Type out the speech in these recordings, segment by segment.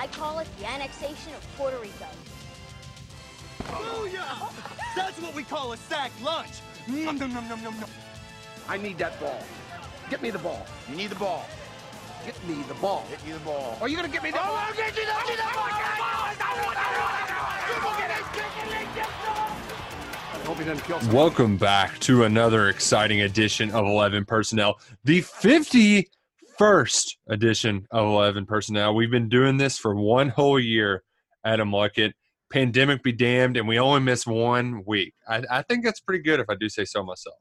I call it the annexation of Puerto Rico. Booyah! That's what we call a sack lunch. Nom, nom, nom, nom, nom, nom. I need that ball. Get me the ball. You need the ball. Get me the ball. Get you the ball. Are you gonna get me the oh, ball? I'll get you the, get the ball! I hope he doesn't kill someone. Welcome back to another exciting edition of 11 Personnel, the 51st edition of 11 Personnel. We've been doing this for one whole year, Adam Luckett. Pandemic be damned, and we only miss one week. I, I think that's pretty good if I do say so myself.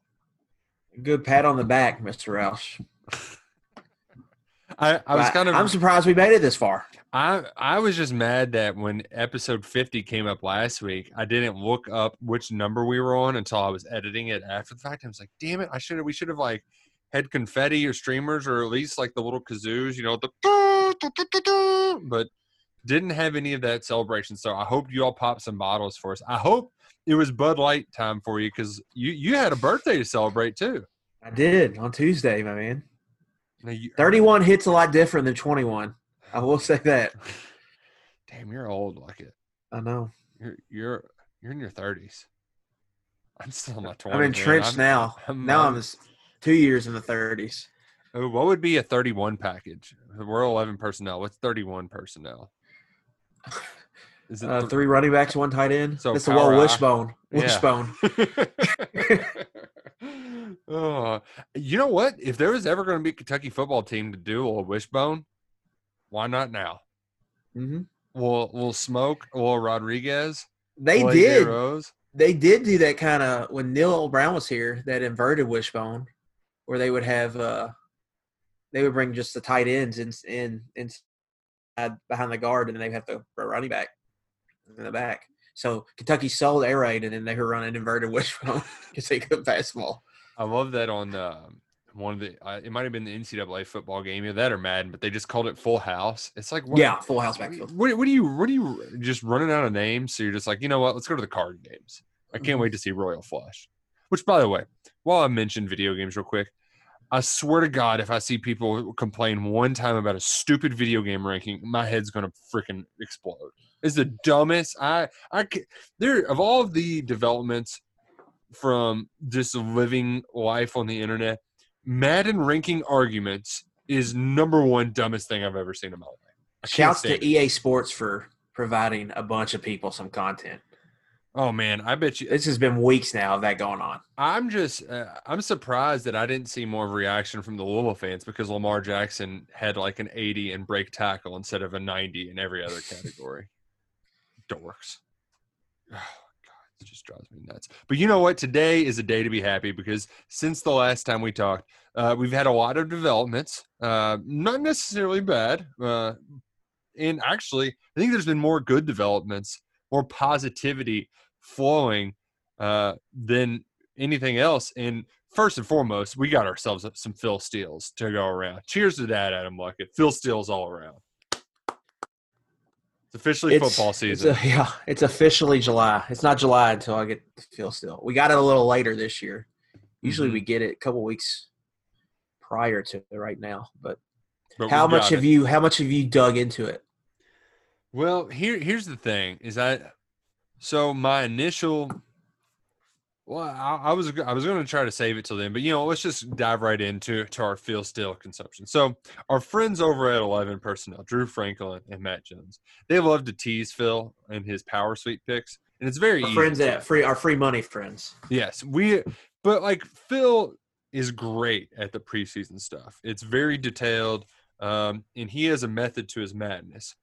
Good pat on the back, Mr. Roush. I, I was kind of I'm surprised we made it this far. I I was just mad that when episode 50 came up last week, I didn't look up which number we were on until I was editing it after the fact. I was like, damn it, I should have we should have like had confetti or streamers or at least like the little kazoos, you know, the but didn't have any of that celebration. So I hope you all pop some bottles for us. I hope it was Bud Light time for you because you you had a birthday to celebrate too. I did on Tuesday, my man. You, uh, 31 hits a lot different than 21. I will say that. Damn, you're old like it. I know. You're you're you're in your thirties. I'm still in my 20s. I'm man. entrenched I'm- now. I'm- now I'm- I'm two years in the 30s. Oh, what would be a 31 package? We're 11 personnel. What's 31 personnel? Is it Uh, th- three running backs, one tight end. So That's a wall eye. wishbone. Yeah. Wishbone. oh, you know what? If there was ever going to be a Kentucky football team to do a wishbone, why not now? hmm Will Will Smoke? Will Rodriguez? They will did. They did do that kind of when Neal Brown was here. That inverted wishbone, where they would have uh, they would bring just the tight ends in in inside behind the guard, and then they have the running back in the back. So Kentucky sold air raid, and then they were running inverted wishbone because they couldn't pass the ball. I love that on um one of the. Uh, it might have been the NCAA football game. Either that or Madden, but they just called it Full House. It's like what, Yeah, full house backfield. What, what do you what do you just running out of names? So you're just like, you know what? Let's go to the card games. I Mm-hmm. can't wait to see Royal Flush. Which, by the way, while I mentioned video games real quick, I swear to God, if I see people complain one time about a stupid video game ranking, my head's gonna freaking explode. It's the dumbest. I I there of all of the developments from just living life on the internet, Madden ranking arguments is number one dumbest thing I've ever seen in my life. Shouts to. EA Sports for providing a bunch of people some content. Oh man, I bet you. This has been weeks now of that going on. I'm just, uh, I'm surprised that I didn't see more of a reaction from the Louisville fans because Lamar Jackson had like an 80 in break tackle instead of a 90 in every other category. Dorks. Oh God, it just drives me nuts. But you know what? Today is a day to be happy because since the last time we talked, uh, we've had a lot of developments. Uh, not necessarily bad. Uh, and actually, I think there's been more good developments, more positivity flowing uh, than anything else. And first and foremost, we got ourselves some Phil Steeles to go around. Cheers to that, Adam Luckett. Phil Steeles all around. It's officially football it's season. a- yeah, it's officially July. It's not July until I get Phil Steele. We got it a little later this year. Usually Mhm. we get it a couple weeks prior to right now. But But how much have it. you how much have you dug into it? Well, here here's the thing: is that so my initial. Well, I, I was I was going to try to save it till then, but you know, let's just dive right into to our Phil Steele consumption. So, our friends over at Eleven Personnel, Drew Franklin and Matt Jones, they love to tease Phil and his Power Suite picks, and it's very Our easy. friends at free our free money friends. Yes, we but like Phil is great at the preseason stuff. It's very detailed, um, and he has a method to his madness.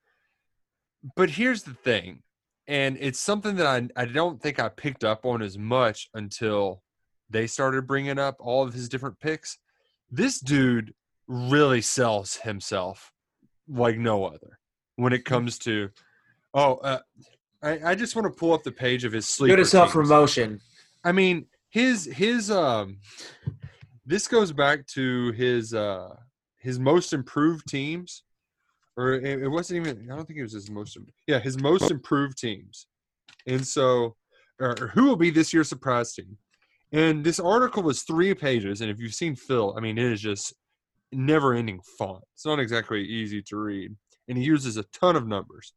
But here's the thing, and it's something that I I don't think I picked up on as much until they started bringing up all of his different picks. This dude really sells himself like no other when it comes to Oh, uh, I, I just want to pull up the page of his sleep. Good at self promotion. I mean, his his um, this goes back to his uh his most improved teams, or it, it wasn't even. I don't think it was his most. Yeah, his most improved teams, and so, or, who will be this year's surprise team? And this article was three pages, and if you've seen Phil, I mean, it is just never-ending font. It's not exactly easy to read, and he uses a ton of numbers.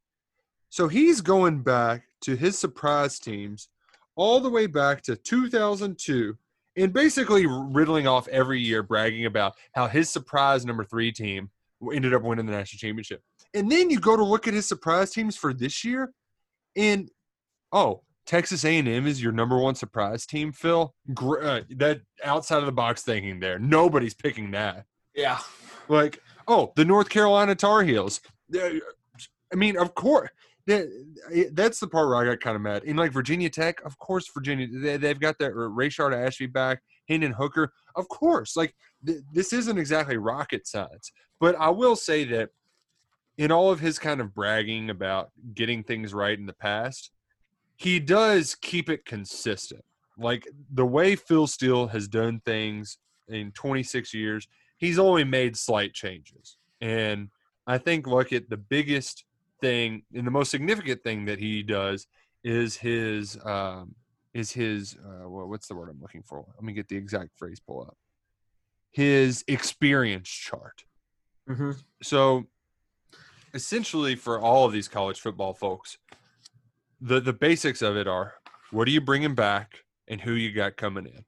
So he's going back to his surprise teams all the way back to 2002 and basically riddling off every year bragging about how his surprise number three team ended up winning the national championship. And then you go to look at his surprise teams for this year and oh texas a&m is your number one surprise team phil. Uh, that outside of the box thinking there. Nobody's picking that. Yeah. like oh the north carolina tar heels. I mean of course that's the part where I got kind of mad. In like Virginia Tech, of course, Virginia they, they've got that Rayshard Ashby back, Hendon Hooker, of course. Like th- this isn't exactly rocket science, but I will say that in all of his kind of bragging about getting things right in the past, he does keep it consistent. Like the way Phil Steele has done things in 26 years, he's only made slight changes. And I think look at the biggest thing and the most significant thing that he does is his um is his uh what's the word I'm looking for? Let me get the exact phrase pull up. His experience chart. Mm-hmm. So essentially for all of these college football folks, the the basics of it are what are you bringing back and who you got coming in.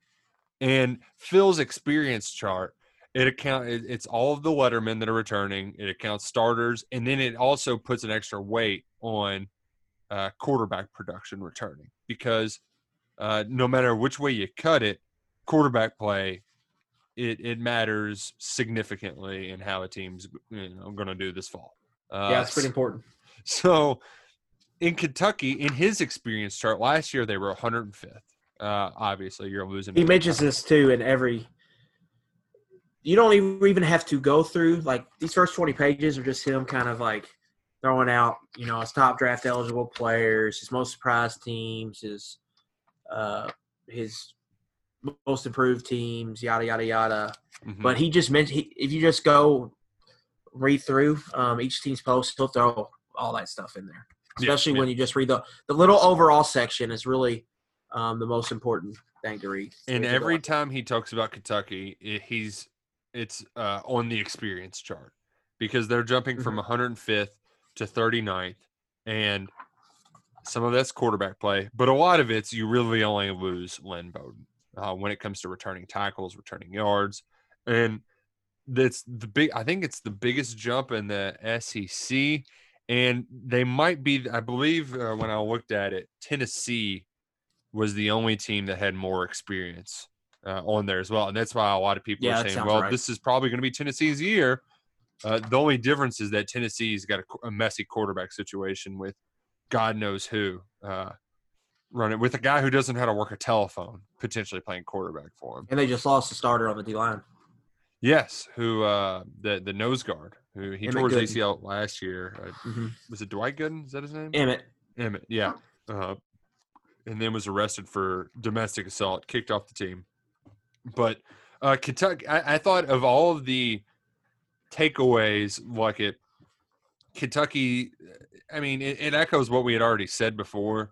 And Phil's experience chart it account it- it's all of the lettermen that are returning it accounts starters and then it also puts an extra weight on uh, quarterback production returning because uh, no matter which way you cut it quarterback play it, it matters significantly in how a team's you know, going to do this fall uh, yeah, it's pretty important. so in kentucky in his experience chart last year they were 105th uh, obviously you're losing He mentions this too in every. You don't even even have to go through like these first twenty pages are just him kind of like throwing out you know his top draft eligible players, his most surprised teams, his uh his most improved teams, yada yada yada. Mhm. But he just mentioned if you just go read through um, each team's post, he'll throw all that stuff in there. Especially yeah. when you just read the the little overall section is really um, the most important thing to read. And every time he talks about Kentucky, i he's it's uh, on the experience chart because they're jumping from Mm-hmm. 105th to 39th, and some of that's quarterback play, but a lot of it's you really only lose Lynn Bowden uh, when it comes to returning tackles, returning yards, and that's the big. I think it's the biggest jump in the SEC, and they might be. I believe uh, when I looked at it, Tennessee was the only team that had more experience uh, on there as well, and that's why a lot of people Yeah, are saying, "Well, right. this is probably going to be Tennessee's year." Uh, the only difference is that Tennessee's got a, a messy quarterback situation with God knows who uh, running with a guy who doesn't know how to work a telephone, potentially playing quarterback for him. and they just lost the starter on the D line. Yes, who uh, the the nose guard who he Emmit tore his Gooden. ACL last year. Uh, Mm-hmm. was it Dwight Gooden? Is that his name? Emmit. Emmit, yeah. Uh, and then was arrested for domestic assault, kicked off the team. But uh, Kentucky, I, I thought of all of the takeaways, like it, Kentucky. I mean, it, it echoes what we had already said before,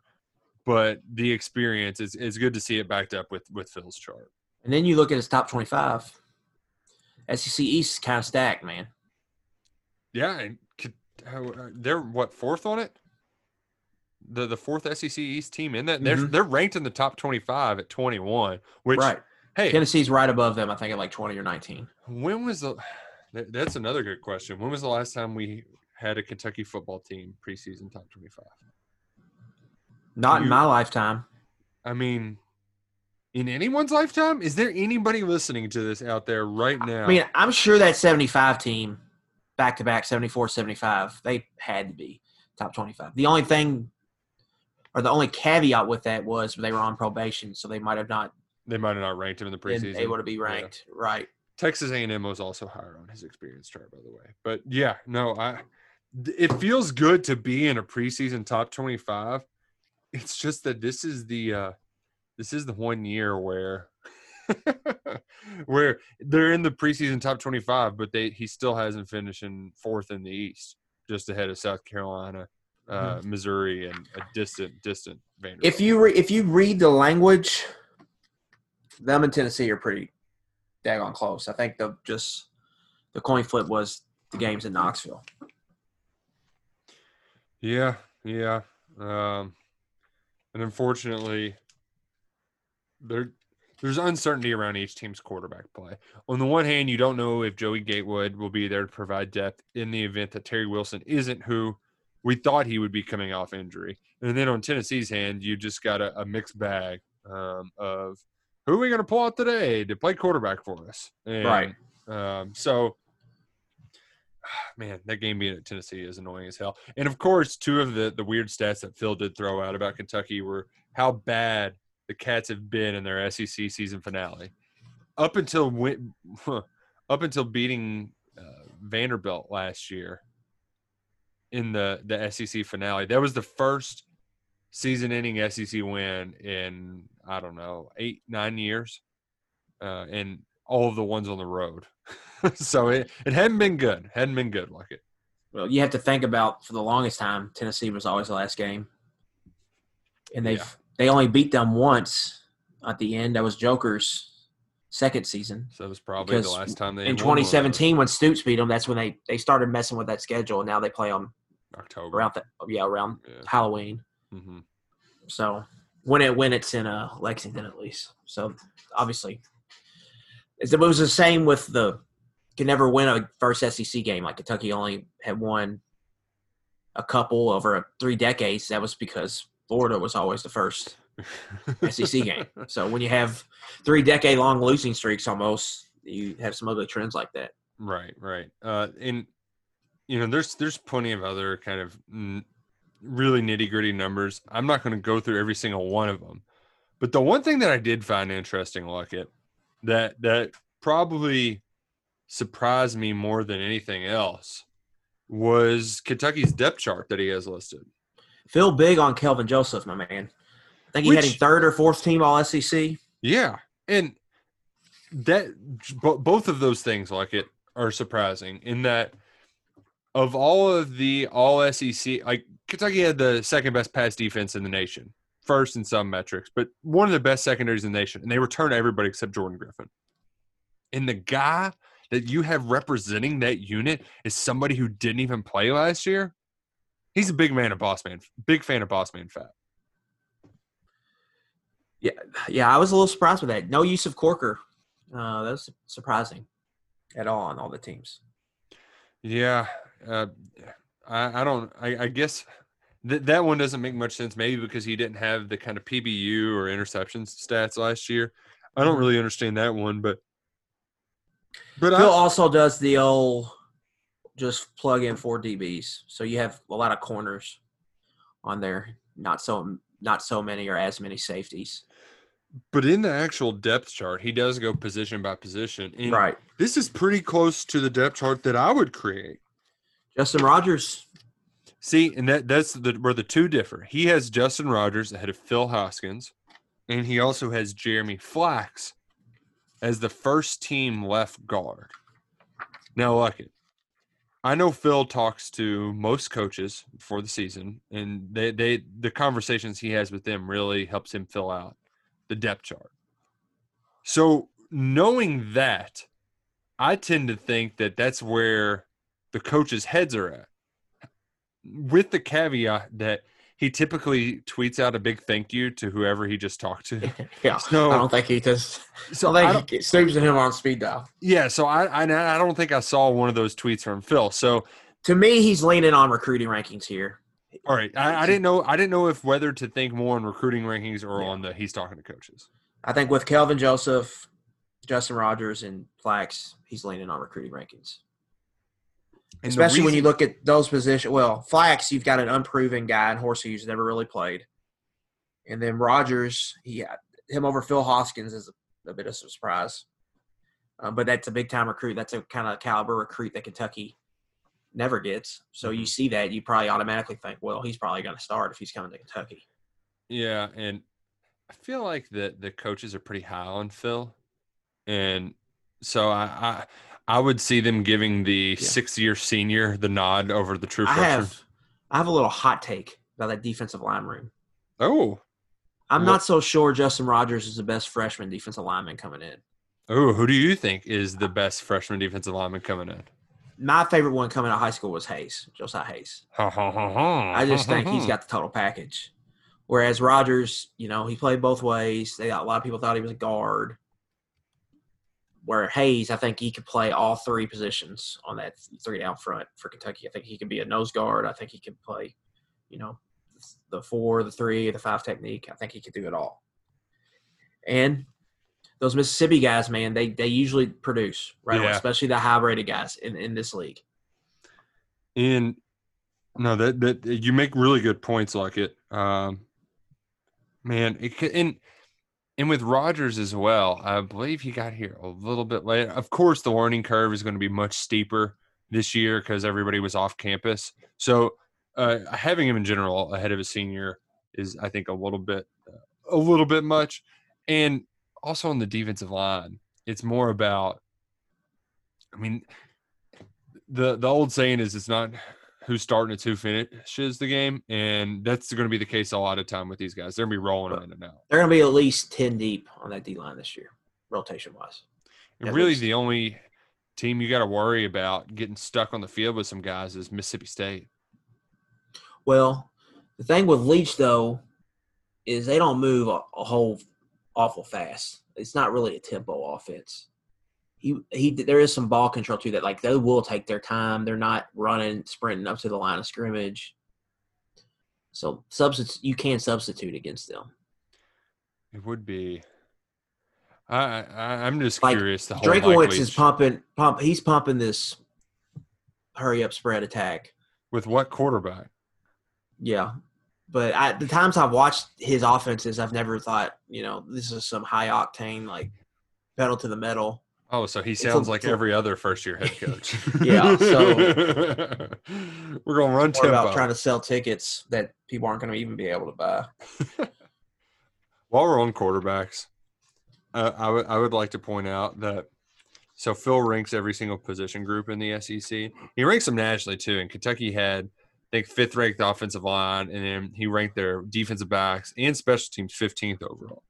but the experience is it's good to see it backed up with with Phil's chart. And then you look at his top 25. SEC East is kind of stacked, man. Yeah, and how- uh, they're what fourth on it. The the fourth SEC East team in that they're Mhm. they're ranked in the top twenty five at twenty one. Which right. hey, Tennessee's right above them, I think, at like 20 or 19. When was the? That's another good question. When was the last time we had a Kentucky football team preseason top twenty-five? Not You- in my lifetime. I mean, in anyone's lifetime, is there anybody listening to this out there right now? I mean, I'm sure that 75 team, back to back 74 75, they had to be top 25. The only thing, or the only caveat with that was they were on probation, so they might have not they might have not ranked him in the been preseason. able to be Yeah. ranked. Right. Texas A&M was also higher on his experience chart, by the way. But yeah, no, I it feels good to be in a preseason top 25 it's just that this is the uh this is the one year where where they're in the preseason top 25 but they he still hasn't finished in fourth in the east just ahead of south carolina uh missouri and a distant distant Vanderbilt. If you re- if you read the language, them and Tennessee are pretty daggone close. I think the just the coin flip was the games in Knoxville. Yeah, yeah. Um, and unfortunately, there there's uncertainty around each team's quarterback play. On the one hand, you don't know if Joey Gatewood will be there to provide depth in the event that Terry Wilson isn't who we thought he would be coming off injury. And then on Tennessee's hand, you just got a, a mixed bag um, of who are we going to pull out today to play quarterback for us? And, Right. Um, so, man, that game being at Tennessee is annoying as hell. And of course, two of the the weird stats that Phil did throw out about Kentucky were how bad the Cats have been in their SEC season finale. Up until win, up until beating uh, Vanderbilt last year in the the SEC finale, that was the first season ending SEC win in I don't know eight nine years, uh, and all of the ones on the road. so it, it hadn't been good. Hadn't been good like it. Well, you have to think about for the longest time, Tennessee was always the last game, and they Yeah. they only beat them once at the end. That was Joker's second season. So it was probably the last time they In won one of those. 2017, when Stoops beat them, that's when they they started messing with that schedule. And now they play on October. around the, yeah around Yeah. Halloween. hmm So when it when it's in uh, Lexington at least. So obviously, it was the same with the can never win a first SEC game. Like Kentucky only had won a couple over three decades. That was because Florida was always the first SEC game. So when you have three decade long losing streaks, almost you have some ugly trends like that. Right, right. Uh, and you know, there's there's plenty of other kind of n- really nitty gritty numbers. I'm not going to go through every single one of them, but the one thing that I did find interesting, at that that probably surprised me more than anything else was Kentucky's depth chart that he has listed. Feel big on Kelvin Joseph, my man. I think he had him third or fourth team All SEC. Yeah, and that bo- both of those things like it are surprising in that of all of the all SEC, like Kentucky had the second best pass defense in the nation, first in some metrics, but one of the best secondaries in the nation, and they return everybody except Jordan Griffin. And the guy that you have representing that unit is somebody who didn't even play last year. He's a big man of Boss Man, big fan of Boss Man Fat. Yeah, yeah, I was a little surprised with that. No use of Corker. Uh, that was surprising at all on all the teams. Yeah, uh, I, I don't. I, I guess that that one doesn't make much sense. Maybe because he didn't have the kind of PBU or interceptions stats last year. I don't mm-hmm. really understand that one, but but Phil I, also does the old just plug in four DBs, so you have a lot of corners on there. Not so not so many or as many safeties. but in the actual depth chart, he does go position by position. Right. This is pretty close to the depth chart that I would create. Justin Rogers. See, and that that's the where the two differ. He has Justin Rogers ahead of Phil Hoskins, and he also has Jeremy Flax as the first team left guard. Now, look it. I know Phil talks to most coaches before the season, and they they the conversations he has with them really helps him fill out the depth chart. So, knowing that, I tend to think that that's where the coaches' heads are at with the caveat that he typically tweets out a big thank you to whoever he just talked to. Yeah. So- I don't think he does. So I I think he and him on speed dial. yeah, so I, I I don't think I saw one of those tweets from Phil. So To me, he's leaning on recruiting rankings here. all right, I, I didn't know I didn't know if whether to think more on recruiting rankings or Yeah. on the he's talking to coaches. I think with Kelvin Joseph, Justin Rogers, and Flax, he's leaning on recruiting rankings. And Especially when you look at those positions. Well, Flax, you've got an unproven guy in Horsey who's never really played. And then Rogers, he him over Phil Hoskins is a, a bit of a surprise. Um, but that's a big time recruit. That's a kind of caliber recruit that Kentucky never gets. So you see that, you probably automatically think, well, he's probably going to start if he's coming to Kentucky. Yeah, and I feel like the the coaches are pretty high on Phil, and so I I, I would see them giving the Yeah. six year senior the nod over the true freshman. I have, I have a little hot take about that defensive line room. Oh, I'm not so sure Justin Rogers is the best freshman defensive lineman coming in. oh, who do you think is the best freshman defensive lineman coming in? My favorite one coming out of high school was Hayes, Josiah Hayes. Ha, ha, ha, ha. I just think he's got the total package. Whereas Rogers, you know, he played both ways. They got, a lot of people thought he was a guard. Where Hayes, I think he could play all three positions on that three down front for Kentucky. I think he could be a nose guard. I think he could play, you know, the four, the three, the five technique. I think he could do it all. And those Mississippi guys, man, they they usually produce right, Yeah. especially the high rated guys in, in this league. And no, that that you make really good points like it. Um, man, it could, and and with Rogers as well, I believe he got here a little bit late. Of course, the learning curve is going to be much steeper this year because everybody was off campus. So uh, having him in general ahead of a senior is, I think, a little bit a little bit much. And also on the defensive line, it's more about. I mean, the the old saying is it's not who's starting, it's who finishes the game, and that's going to be the case a lot of time with these guys. They're going to be rolling them in and out. They're going to be at least ten deep on that D line this year, rotation wise. And really, least. the only team you got to worry about getting stuck on the field with some guys is Mississippi State. Well, the thing with Leach though is they don't move a, a whole awful fast. It's not really a tempo offense. He he there is some ball control too that. Like they will take their time. They're not running sprinting up to the line of scrimmage. So substitute you can substitute against them. It would be. I, I I'm just Like, curious. The whole Drinkwitz is pumping pump. He's pumping this hurry up spread attack. with what quarterback? Yeah. But I, the times I've watched his offenses, I've never thought, you know, this is some high octane, like pedal to the metal. Oh, so he a- sounds like every other first year head coach. Yeah, so- we're gonna run More about trying to sell tickets that people aren't going to even be able to buy. While we're on quarterbacks, uh, I would I would like to point out that so Phil ranks every single position group in the SEC. He ranks them nationally too. And Kentucky had I think fifth ranked offensive line, and then he ranked their defensive backs and special teams fifteenth overall.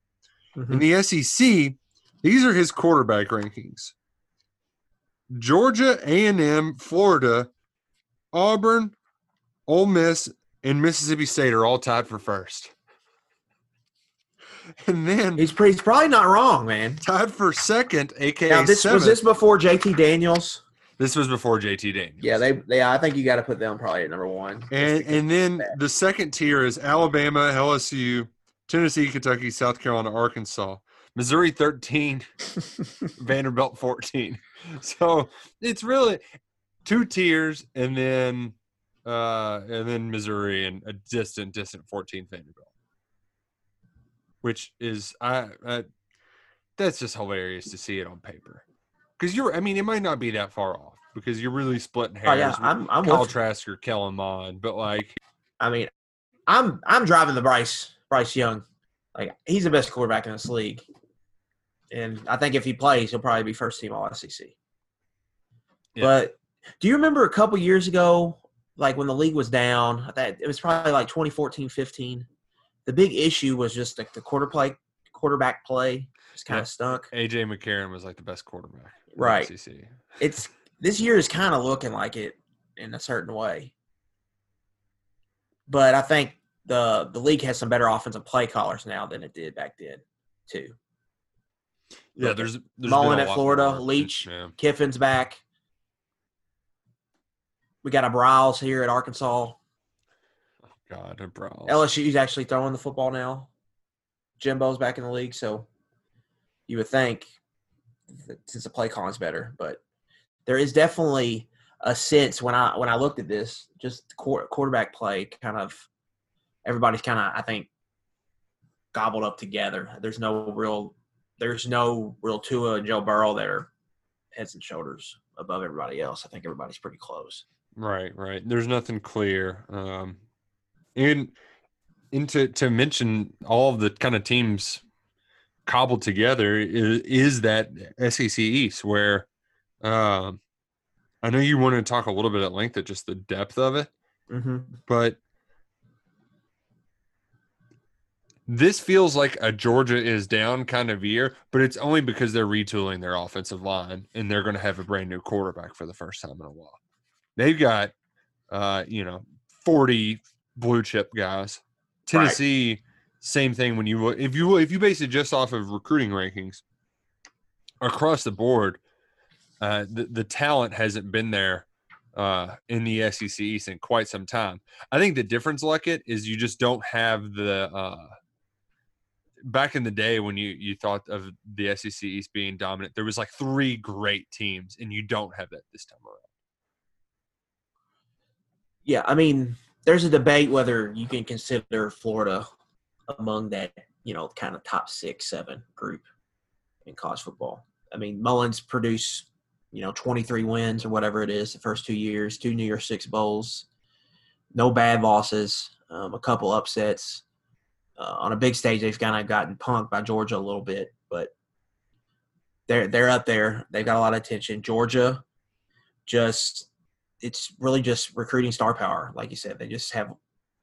In the SEC, these are his quarterback rankings. Georgia, A and M, Florida, Auburn, Ole Miss, and Mississippi State are all tied for first. And then He's, pretty, he's probably not wrong, man. tied for second, aka Now, this seventh. was this before JT Daniels. This was before JT Daniels. Yeah, they, they I think you got to put them probably at number one. and and then the second tier is Alabama, LSU, Tennessee, Kentucky, South Carolina, Arkansas, Missouri 13, Vanderbilt 14. So it's really two tiers and then uh and then Missouri and a distant, distant 14 Vanderbilt. Which is I, I that's just hilarious to see it on paper. Because you're I mean, it might not be that far off because you're really splitting hairs. Oh, yeah, I'm, I'm Kyle with. Trask or Kellen Mond, but like I mean, I'm I'm driving the Bryce Bryce Young. Like he's the best quarterback in this league, and I think if he plays, he'll probably be first team All SEC. Yeah. But do you remember a couple years ago, like when the league was down? That it was probably like 2014, 15. The big issue was just like the quarter play, quarterback play just kind Yeah. of stunk. AJ McCarron was like the best quarterback. in Right. SEC. It's this year is kind of looking like it in a certain way. But I think the the league has some better offensive play callers now than it did back then, too. Yeah, there's, there's Mullen at Florida, more. Leach. Yeah. Kiffin's back. We got a Briles here at Arkansas. God, a bro. LSU's actually throwing the football now. Jimbo's back in the league, so you would think since the play calling's better, but there is definitely a sense when I when I looked at this, just quarterback play, kind of everybody's kind of I think gobbled up together. There's no real there's no real Tua and Joe Burrow that are heads and shoulders above everybody else. I think everybody's pretty close. Right, right. There's nothing clear. Um, and and to to mention all of the kind of teams cobbled together is, is that SEC East where um, I know you wanted to talk a little bit at length at just the depth of it, Mm-hmm. but this feels like a Georgia is down kind of year, but it's only because they're retooling their offensive line and they're going to have a brand new quarterback for the first time in a while. They've got, uh, you know, 40 blue chip guys. Tennessee, same thing. When you if you if you base it just off of recruiting rankings across the board, uh, the the talent hasn't been there uh, in the SEC East in quite some time. I think the difference, like it, is you just don't have the. Uh, back in the day when you you thought of the SEC East being dominant, there was like three great teams, and you don't have that this time around. Yeah, I mean, there's a debate whether you can consider Florida among that, you know, kind of top six, seven group in college football. I mean, Mullen's produced, you know, 23 wins or whatever it is the first two years, two New Year's Six bowls, no bad losses, um, a couple upsets. Uh, on a big stage, they've kind of gotten punked by Georgia a little bit, but they're they're up there. They've got a lot of attention. Georgia, just it's really just recruiting star power, like you said. They just have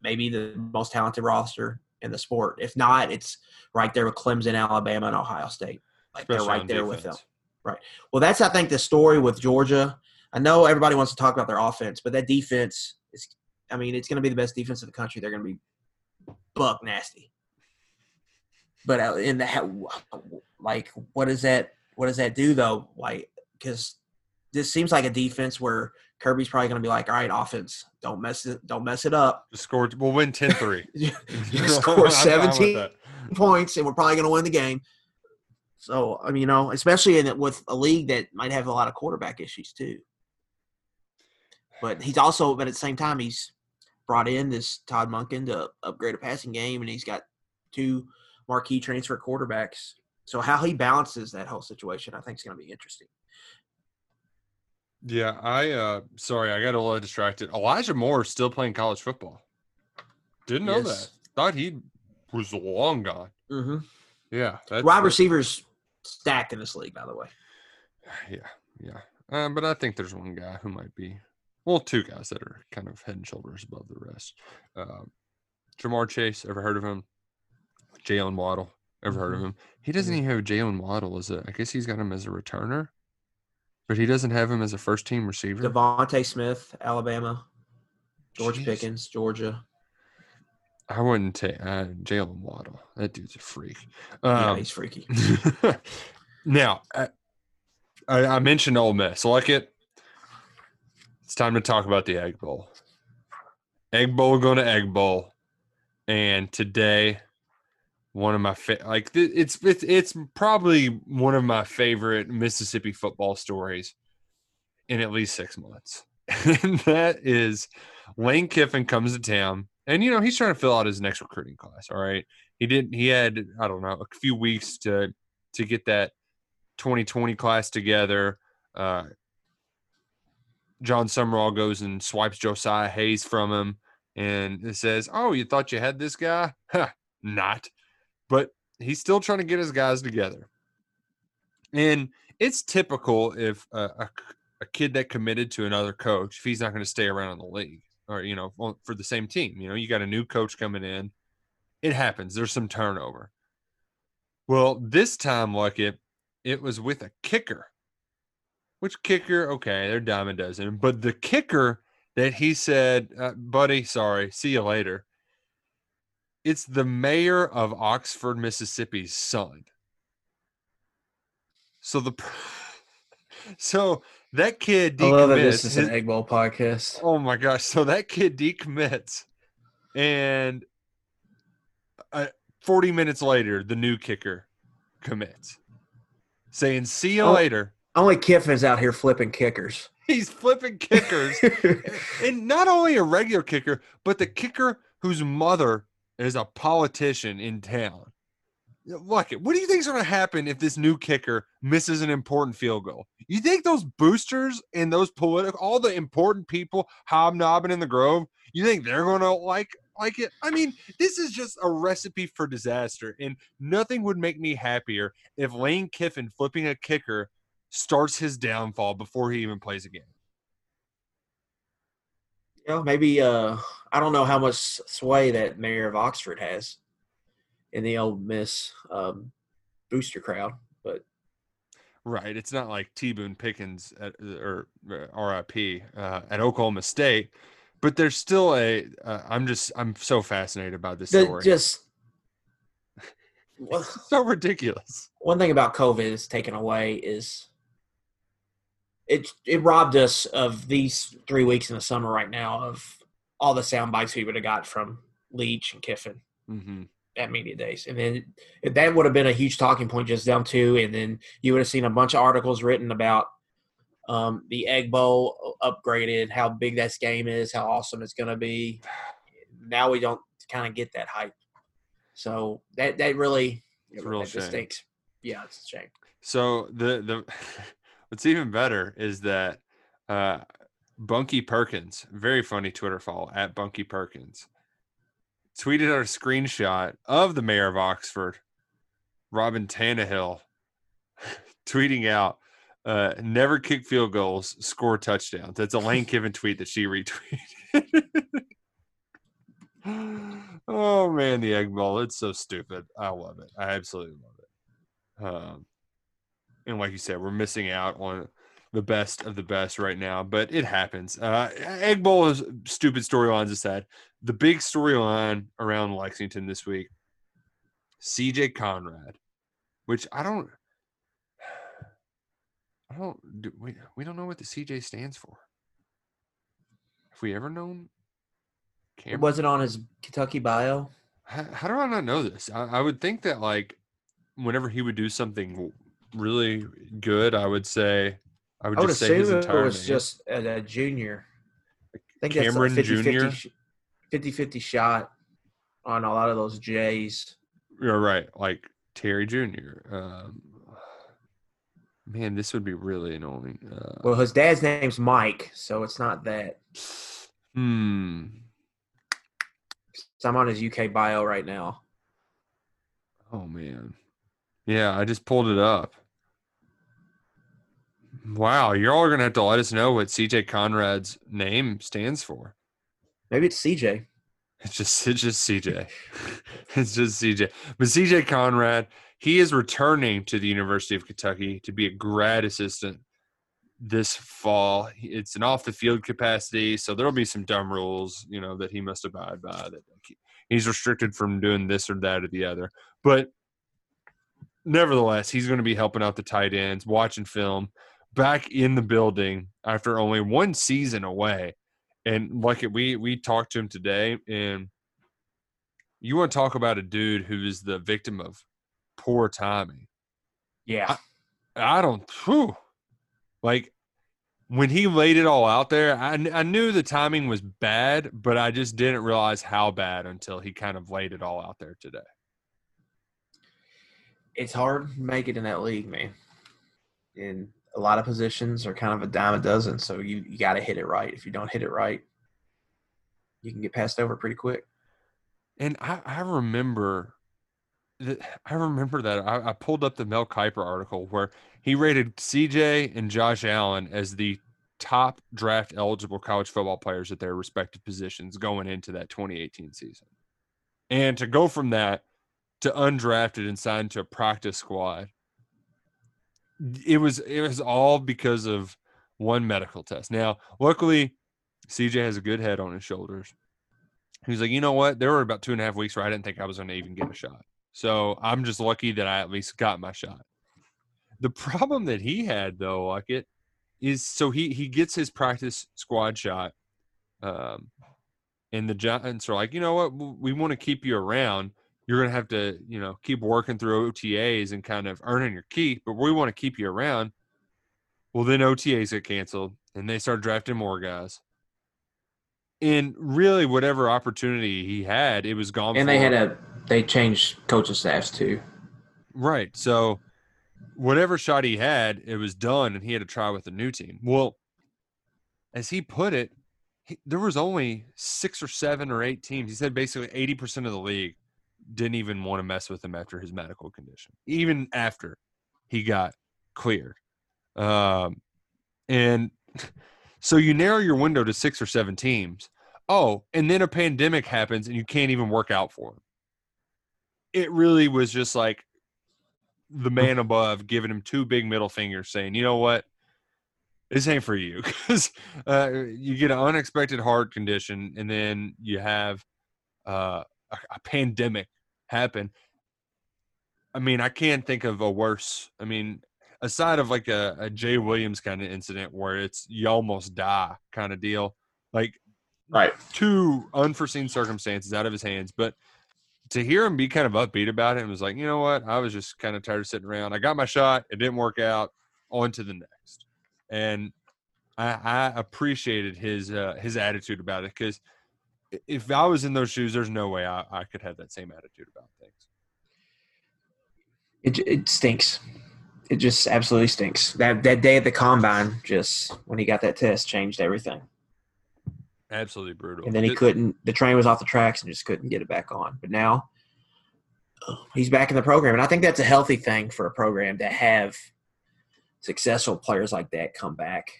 maybe the most talented roster in the sport. If not, it's right there with Clemson, Alabama, and Ohio State. Like Especially they're right there with them. Right. Well, that's I think the story with Georgia. I know everybody wants to talk about their offense, but that defense is. I mean, it's going to be the best defense in the country. They're going to be buck nasty. But uh, in the like, what does that what does that do though? Like, because this seems like a defense where Kirby's probably going to be like, all right, offense, don't mess it, don't mess it up. Just score. We'll win 10-3. score 17 points, and we're probably going to win the game. So I mean, you know, especially in with a league that might have a lot of quarterback issues too. But he's also, but at the same time, he's brought in this Todd Monken to upgrade a passing game, and he's got two marquee transfer quarterbacks. So how he balances that whole situation, I think, is going to be interesting. Yeah, I uh sorry, I got a little distracted. Elijah Moore is still playing college football. Didn't know Yes. that. Thought he was long gone. Mm-hmm. Yeah, that's, Wide receivers stacked in this league, by the way. Yeah, yeah. Um, but I think there's one guy who might be, well, two guys that are kind of head and shoulders above the rest. Um, Ja'Marr Chase, ever heard of him? Jaylen Waddle, ever heard of him? He doesn't even have Jaylen Waddle as a. I guess he's got him as a returner, but he doesn't have him as a first team receiver. DeVonta Smith, Alabama. George Jeez. Pickens, Georgia. I wouldn't take uh, Jaylen Waddle. That dude's a freak. yeah, Um, he's freaky. now, I, I, I mentioned Ole Miss. Like it, it's time to talk about the Egg Bowl. Egg Bowl going to Egg Bowl, and today, one of my fa- like th- it's it's it's probably one of my favorite Mississippi football stories in at least six months, and that is Lane Kiffin comes to town, and you know he's trying to fill out his next recruiting class. All right, he didn't He had I don't know a few weeks to to get that 2020 class together. Uh, Jon Sumrall goes and swipes Josiah Hayes from him and says, Oh, you thought you had this guy? Huh, not. But he's still trying to get his guys together. And it's typical if a, a, a kid that committed to another coach, if he's not going to stay around in the league or, you know, for the same team, you know, you got a new coach coming in. It happens. There's some turnover. Well, this time, like it, it was with a kicker. Which kicker? Okay, they're dime a dozen. But the kicker that he said, uh, buddy, sorry, see you later. It's the mayor of Oxford, Mississippi's son. So the so that kid I love that this decommits. is an Egg Bowl podcast. Oh my gosh! So that kid decommits, and uh, forty minutes later, the new kicker commits, saying "See you Oh. later." Only Kiffin's out here flipping kickers. He's flipping kickers, and not only a regular kicker, but the kicker whose mother is a politician in town. Look, what do you think is going to happen if this new kicker misses an important field goal? You think those boosters and those political, all the important people hobnobbing in the Grove, you think they're going to like like it? I mean, this is just a recipe for disaster, and nothing would make me happier if Lane Kiffin flipping a kicker starts his downfall before he even plays a game. You know, maybe uh, I don't know how much sway that mayor of Oxford has in the Ole Miss um, booster crowd, but Right. It's not like T Boone Pickens at, or uh, RIP uh, at Oklahoma State, but there's still a. Uh, I'm just I'm so fascinated by this the, story. just well, so ridiculous. one thing about COVID is taken away is it it robbed us of these three weeks in the summer right now of all the sound bites we would have got from Leach and Kiffin hmm at media days, and then that would have been a huge talking point just them two, and then you would have seen a bunch of articles written about um, the Egg Bowl upgraded, how big that game is, how awesome it's going to be. Now we don't kind of get that hype, so that that really It's a real that stinks. Yeah, it's a shame. So the the what's even better is that uh, Bunky Perkins, very funny Twitter follow at Bunky Perkins, tweeted out a screenshot of the mayor of Oxford, Robyn Tannehill, tweeting out, uh, "Never kick field goals, score touchdowns." That's a Lane Kiffin tweet that she retweeted. oh man, the Egg Bowl! It's so stupid. I love it. I absolutely love it. Um, and like you said, we're missing out on the best of the best right now, but it happens. Uh, Egg Bowl is stupid storylines aside. The big storyline around Lexington this week, CJ Conrad, which I don't, I don't, do, we, we don't know what the CJ stands for. Have we ever known? Cameron? Was it on his Kentucky bio? How, how do I not know this? I, I would think that like whenever he would do something really good, I would say I would I would just say his assume it entire was name. just a, junior. I think Cameron that's a 50, Jr.? 50, 50 50 shot on a lot of those J's. You're right, like Terry Jr. Um, man, this would be really annoying. Uh, Well, his dad's name's Mike, so it's not that. hmm. So I'm on his UK bio right now. Oh man. Yeah, I just pulled it up. Wow, you're all gonna have to let us know what CJ Conrad's name stands for. Maybe it's CJ. It's just it's just CJ. it's just CJ. But CJ Conrad, he is returning to the University of Kentucky to be a grad assistant this fall. It's an off the field capacity, so there'll be some dumb rules, you know, that he must abide by. That he's restricted from doing this or that or the other. But nevertheless, he's going to be helping out the tight ends, watching film, back in the building after only one season away. And like it, we we talked to him today, and you want to talk about a dude who is the victim of poor timing. Yeah. I don't, whew, like when he laid it all out there. I, I knew the timing was bad, but I just didn't realize how bad until he kind of laid it all out there today. It's hard to make it in that league, man. And a lot of positions are kind of a dime a dozen, so you, you got to hit it right. If you don't hit it right, you can get passed over pretty quick. And I, I remember that I remember that I, I pulled up the Mel Kiper article where he rated CJ and Josh Allen as the top draft eligible college football players at their respective positions going into that 2018 season. And to go from that to undrafted and signed to a practice squad, it was it was all because of one medical test. Now, luckily, CJ has a good head on his shoulders. He was like, you know what? There were about two and a half weeks where I didn't think I was going to even get a shot. So I'm just lucky that I at least got my shot. The problem that he had though, like it, is so he he gets his practice squad shot, um, and the Giants are like, you know what? We want to keep you around. You're going to have to, you know, keep working through OTAs and kind of earning your keep, but we want to keep you around. Well, then OTAs get canceled, and they start drafting more guys. And really, whatever opportunity he had, it was gone. And they had a they changed coaching staffs too. Right. So whatever shot he had, it was done, and he had to try with the new team. Well, as he put it, he, there was only six or seven or eight teams. He said basically eighty percent of the league didn't even want to mess with him after his medical condition, even after he got cleared. Um, and so you narrow your window to six or seven teams. Oh, and then a pandemic happens and you can't even work out for him. It really was just like the man above giving him two big middle fingers saying, you know what? This ain't for you because uh, you get an unexpected heart condition and then you have uh, a, a pandemic happen. I mean, I can't think of a worse. I mean, aside of like a, a Jay Williams kind of incident where it's you almost die kind of deal, like Right. two unforeseen circumstances out of his hands. But to hear him be kind of upbeat about it and was like, you know what, I was just kind of tired of sitting around. I got my shot, it didn't work out. On to the next, and I, I appreciated his uh, his attitude about it because if I was in those shoes, there's no way I, I could have that same attitude about things. It it stinks. It just absolutely stinks. That that day at the combine, just when he got that test, changed everything. Absolutely brutal. And then he couldn't. The train was off the tracks and just couldn't get it back on. But now he's back in the program, and I think that's a healthy thing for a program to have successful players like that come back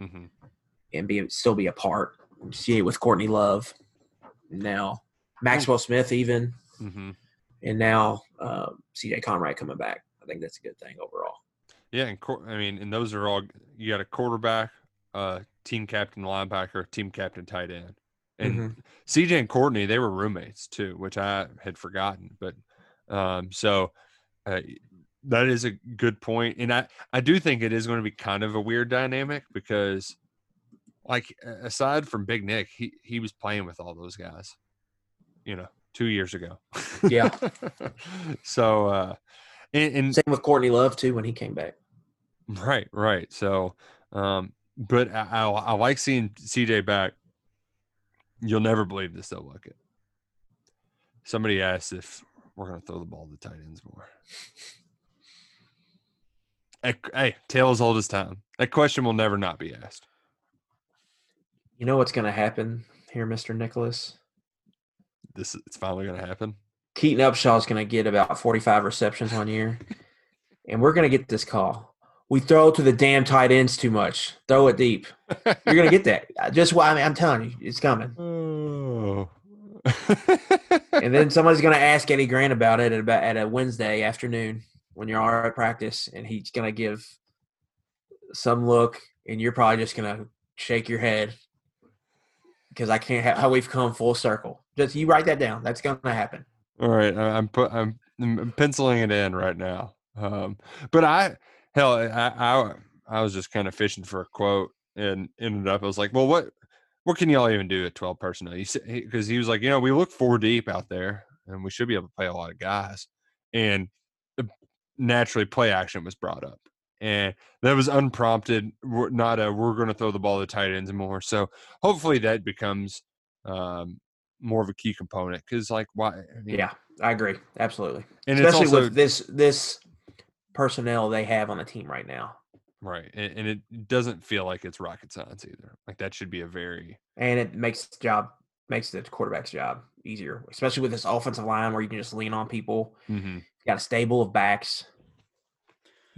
Mhm. and be still be a part. See it with Courtney Love, now Maxwell Smith, even, Mhm. and now uh, C.J. Conrad coming back. I think that's a good thing overall. Yeah, and I mean, and those are all you got a quarterback, uh, team captain linebacker, team captain tight end, and Mhm. CJ and Courtney they were roommates too, which I had forgotten. But um, so uh, that is a good point, and I I do think it is going to be kind of a weird dynamic because, like, aside from Big Nick, he he was playing with all those guys, you know, two years ago. Yeah. so. uh and, and Same with Courtney Love too when he came back. Right, right. So, um, but I, I, I like seeing CJ back. You'll never believe this though, look it. Somebody asked if we're going to throw the ball to the tight ends more. Hey, hey, tale as old as time. That question will never not be asked. You know what's going to happen here, Mister Nicholas? This it's finally going to happen. Keaton Upshaw's going to get about 45 receptions one year, and we're going to get this call. We throw to the damn tight ends too much. Throw it deep. You're going to get that. Just why I mean, I'm telling you, it's coming. Oh. And then somebody's going to ask Eddie Gran about it at about at a Wednesday afternoon when you're all at practice, and he's going to give some look, and you're probably just going to shake your head because I can't have how we've come full circle. Just you write that down. That's going to happen. All right, I'm put I'm, penciling it in right now. Um, but I hell, I, I I was just kind of fishing for a quote and ended up. I was like, well, what what can y'all even do at 12 personnel? He said because he, was like, you know, we look four deep out there, and we should be able to play a lot of guys. And naturally, play action was brought up, and that was unprompted. Not a we're going to throw the ball to tight ends more. So hopefully that becomes um, more of a key component because, like, why? I mean, Yeah, I agree. Absolutely. and Especially it's also with this this personnel they have on the team right now. right, and, and it doesn't feel like it's rocket science either. Like that should be a very And it makes the job makes the quarterback's job easier, especially with this offensive line where you can just lean on people. mhm. You got a stable of backs.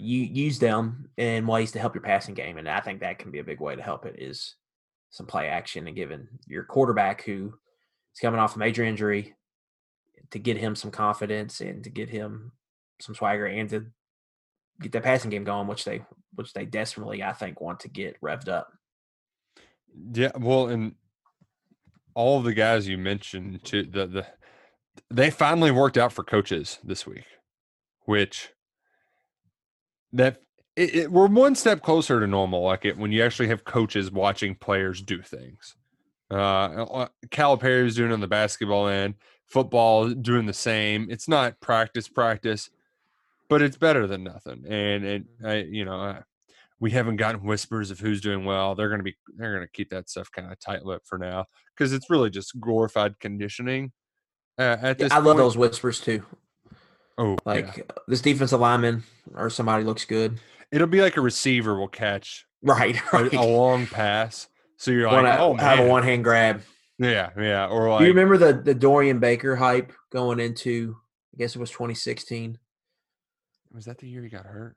You use them in ways to help your passing game, and I think that can be a big way to help it. Is some play action and giving your quarterback who is coming off a major injury to get him some confidence and to get him some swagger and to get that passing game going, which they which they desperately I think want to get revved up. yeah. Well, and all of the guys you mentioned to the the they finally worked out for coaches this week, which that it, it, we're one step closer to normal. Like it when you actually have coaches watching players do things. Uh, Calipari is doing it on the basketball end. Football doing the same. It's not practice, practice, but it's better than nothing. And and I, you know, I, we haven't gotten whispers of who's doing well. They're going to be they're going to keep that stuff kind of tight lipped for now because it's really just glorified conditioning. Uh, at Yeah, this, I love those whispers too. Oh, Like yeah. this defensive lineman or somebody looks good. it'll be like a receiver will catch Right, a, right. a long pass. So you're like, Wanna oh have a one hand grab. yeah, yeah. Or Do like, you remember the the Dorian Baker hype going into? I guess it was 2016. was that the year he got hurt?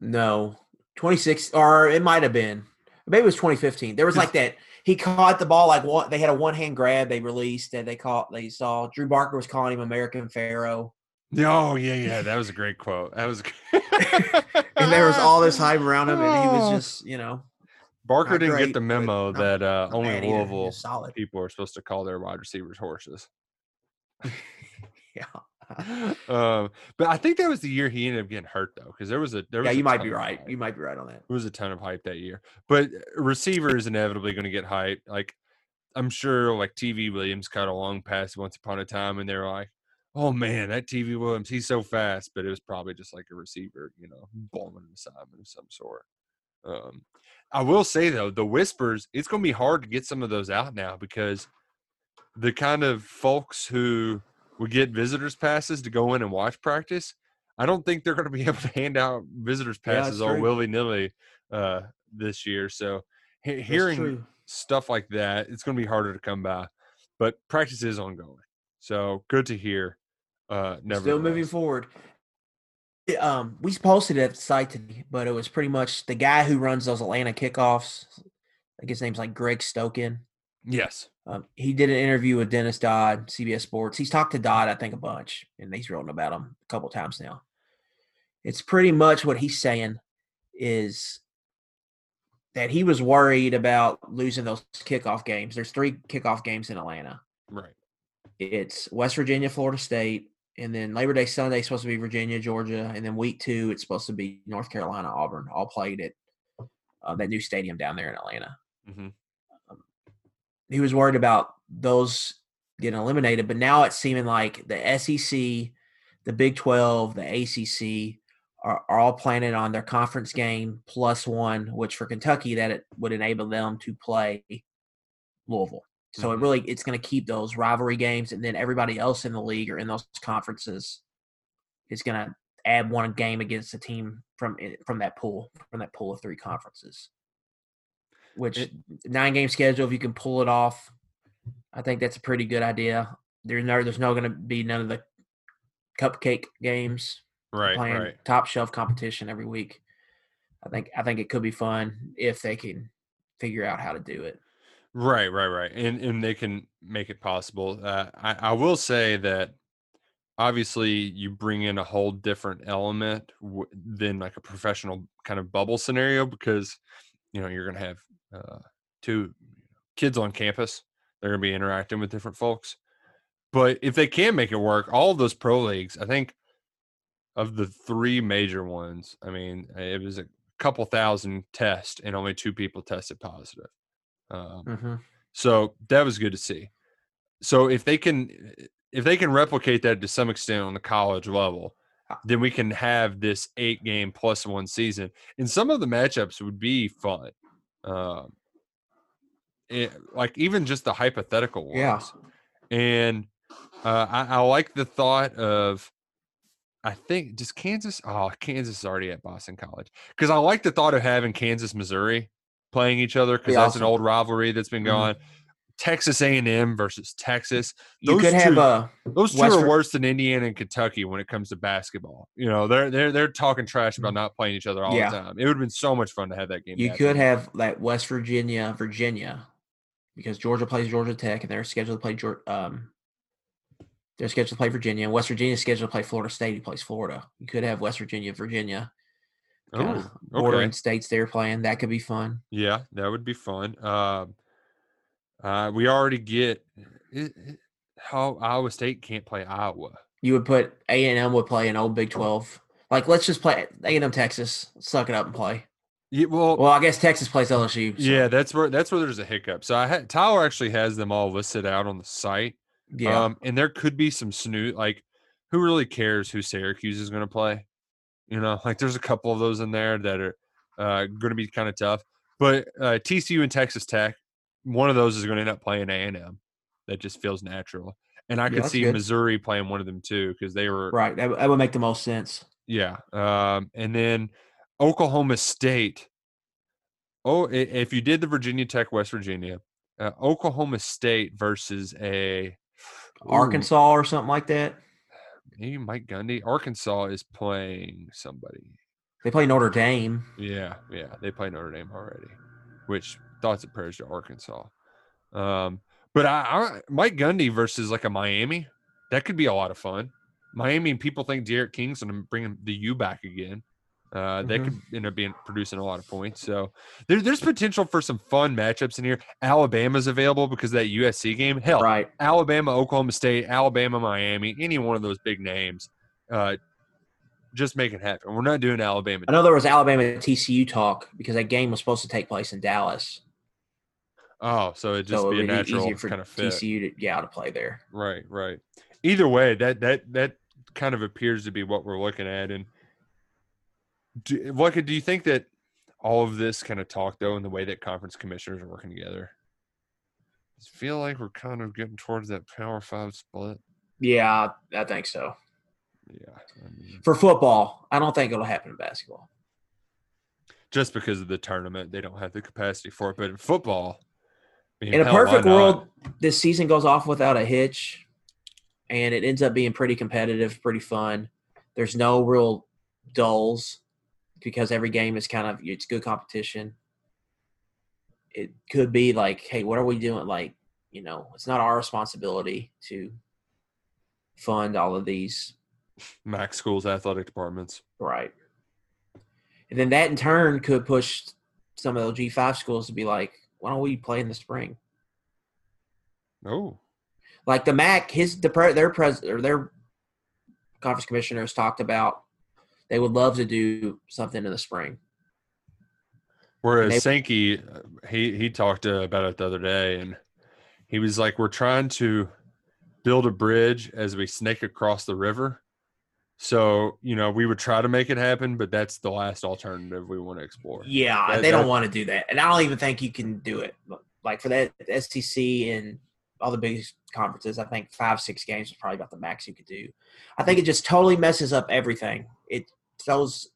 No, 26 or it might have been. Maybe it was 2015. There was like that. He caught the ball like one. They had a one hand grab. They released that they caught. They saw Drew Barker was calling him American Pharaoh, Oh yeah, yeah. That was a great quote. That was. and there was all this hype around him, and he was Oh. just you know Barker didn't great, get the memo not- that uh, only bad either. He Louisville solid. people are supposed to call their wide receivers horses. Yeah, um, but I think that was the year he ended up getting hurt though, because there was a there was yeah, you might be right. hype. You might be right on that. There was a ton of hype that year. But uh, receiver is inevitably going to get hype. Like I'm sure, like TV Williams caught a long pass once upon a time, and they're like, "Oh man, that TV Williams, he's so fast." But it was probably just like a receiver, you know, bowling an assignment of some sort. Um, I will say though, the whispers, it's going to be hard to get some of those out now because the kind of folks who would get visitors passes to go in and watch practice, I don't think they're going to be able to hand out visitors Yeah, passes all willy nilly uh, this year. So he- hearing stuff like that, it's going to be harder to come by. But practice is ongoing, so good to hear. Uh, Still moving forward. Um, we posted it at the site today, but it was pretty much the guy who runs those Atlanta kickoffs. I guess his name's like Greg Stokan. Yes. Um, he did an interview with Dennis Dodd, CBS Sports. He's talked to Dodd, I think, a bunch, and he's written about him a couple times now. It's pretty much what he's saying is that he was worried about losing those kickoff games. There's three kickoff games in Atlanta. Right. It's West Virginia, Florida State, and then Labor Day Sunday is supposed to be Virginia, Georgia, and then week two it's supposed to be North Carolina, Auburn, all played at uh, that new stadium down there in Atlanta. hmm He was worried about those getting eliminated, but now it's seeming like the SEC, the Big Twelve, the ACC are, are all planning on their conference game plus one, which for Kentucky that it would enable them to play Louisville. So it mm-hmm. really it's going to keep those rivalry games, and then everybody else in the league or in those conferences is going to add one game against a team from from that pool from that pool of three conferences. Which It- nine game schedule, if you can pull it off, I think that's a pretty good idea. There's no there's no going to be none of the cupcake games Right. playing Right. top shelf competition every week. I think I think it could be fun if they can figure out how to do it. Right, right, right, and and they can make it possible. Uh, I I will say that obviously you bring in a whole different element w- than like a professional kind of bubble scenario because you know you're going to have uh, two kids on campus. They're going to be interacting with different folks. But if they can make it work, all those pro leagues, I think of the three major ones, I mean, it was a couple thousand tests and only two people tested positive. Um, Mm-hmm. so that was good to see. So if they can if they can replicate that to some extent on the college level, Uh then we can have this eight game plus one season. And some of the matchups would be fun. Um it- like even just the hypothetical ones. Yeah. And uh, I, I like the thought of I think just Kansas. Oh, Kansas is already at Boston College because I like the thought of having Kansas, Missouri playing each other because Be that's an old rivalry that's been Mhm. going. Texas A&M versus Texas. You Those could have two- a Those two West are worse than Indiana and Kentucky when it comes to basketball. You know, they're they're they're talking trash about not playing each other all. Yeah. the time. It would have been so much fun to have that game. you could have like West Virginia, Virginia, because Georgia plays Georgia Tech and they're scheduled to play Georgia. Um, they're scheduled to play Virginia, West Virginia is scheduled to play Florida State. Who plays Florida? You could have West Virginia, Virginia, Oh, bordering okay. states they're playing. That could be fun. Yeah, that would be fun. Um, uh, we already get it, it- how Iowa State can't play Iowa. You would put A and M would play an old Big Twelve. Like let's just play A and M Texas. Suck it up and play. Yeah, well, Well, I guess Texas plays LSU. so, yeah, that's where that's where there's a hiccup. So I had Tyler actually has them all listed out on the site. yeah. Um, and there could be some snoot like who really cares who Syracuse is going to play? You know, like there's a couple of those in there that are uh, going to be kind of tough. But uh, TCU and Texas Tech, one of those is going to end up playing A and M. That just feels natural. And I Yeah, could see good. Missouri playing one of them too because they were Right. That, that would make the most sense. Yeah. Um, and then Oklahoma State. Oh, if you did the Virginia Tech, West Virginia, uh, Oklahoma State versus a Ooh, Arkansas or something like that. Maybe Mike Gundy. Arkansas is playing somebody. They play Notre Dame. Yeah, yeah, they play Notre Dame already, which thoughts and prayers to Arkansas. Um, but I, I Mike Gundy versus like a Miami, that could be a lot of fun. Miami people think D'Eriq King's going to bring the U back again. Uh, They Mhm. could end up being producing a lot of points. So there, there's potential for some fun matchups in here. Alabama's available because of that USC game. Hell, Right. Alabama, Oklahoma State, Alabama, Miami, any one of those big names. Uh, just make it happen. We're not doing Alabama. I know there was Alabama TCU talk because that game was supposed to take place in Dallas. Oh, so it just so be a be natural for kind of fit. TCU to yeah to play there. Right, right. Either way, that that that kind of appears to be what we're looking at. And do, do you think that all of this kind of talk though, and the way that conference commissioners are working together, it feel like we're kind of getting towards that Power Five split? Yeah, I think so. Yeah, I mean, For football, I don't think it'll happen in basketball. just because of the tournament, they don't have the capacity for it. But in football, I mean, In a hell, perfect world, this season goes off without a hitch, and it ends up being pretty competitive, pretty fun. There's no real dulls because every game is kind of it's good competition. It could be like, hey, what are we doing? Like, you know, it's not our responsibility to fund all of these Mac schools athletic departments. Right. And then that in turn could push some of the G5 schools to be like, why don't we play in the spring? Oh, Like the MAC, his the their pres or their conference commissioners talked about they would love to do something in the spring. Whereas They- Sankey, uh, he he talked uh, about it the other day, and he was like, "We're trying to build a bridge as we snake across the river." So you know, we would try to make it happen, but that's the last alternative we want to explore. Yeah, That- they don't want to do that, and I don't even think you can do it. Like for that SEC and all the big conferences, I think five six games is probably about the max you could do. I think it just totally messes up everything. It throws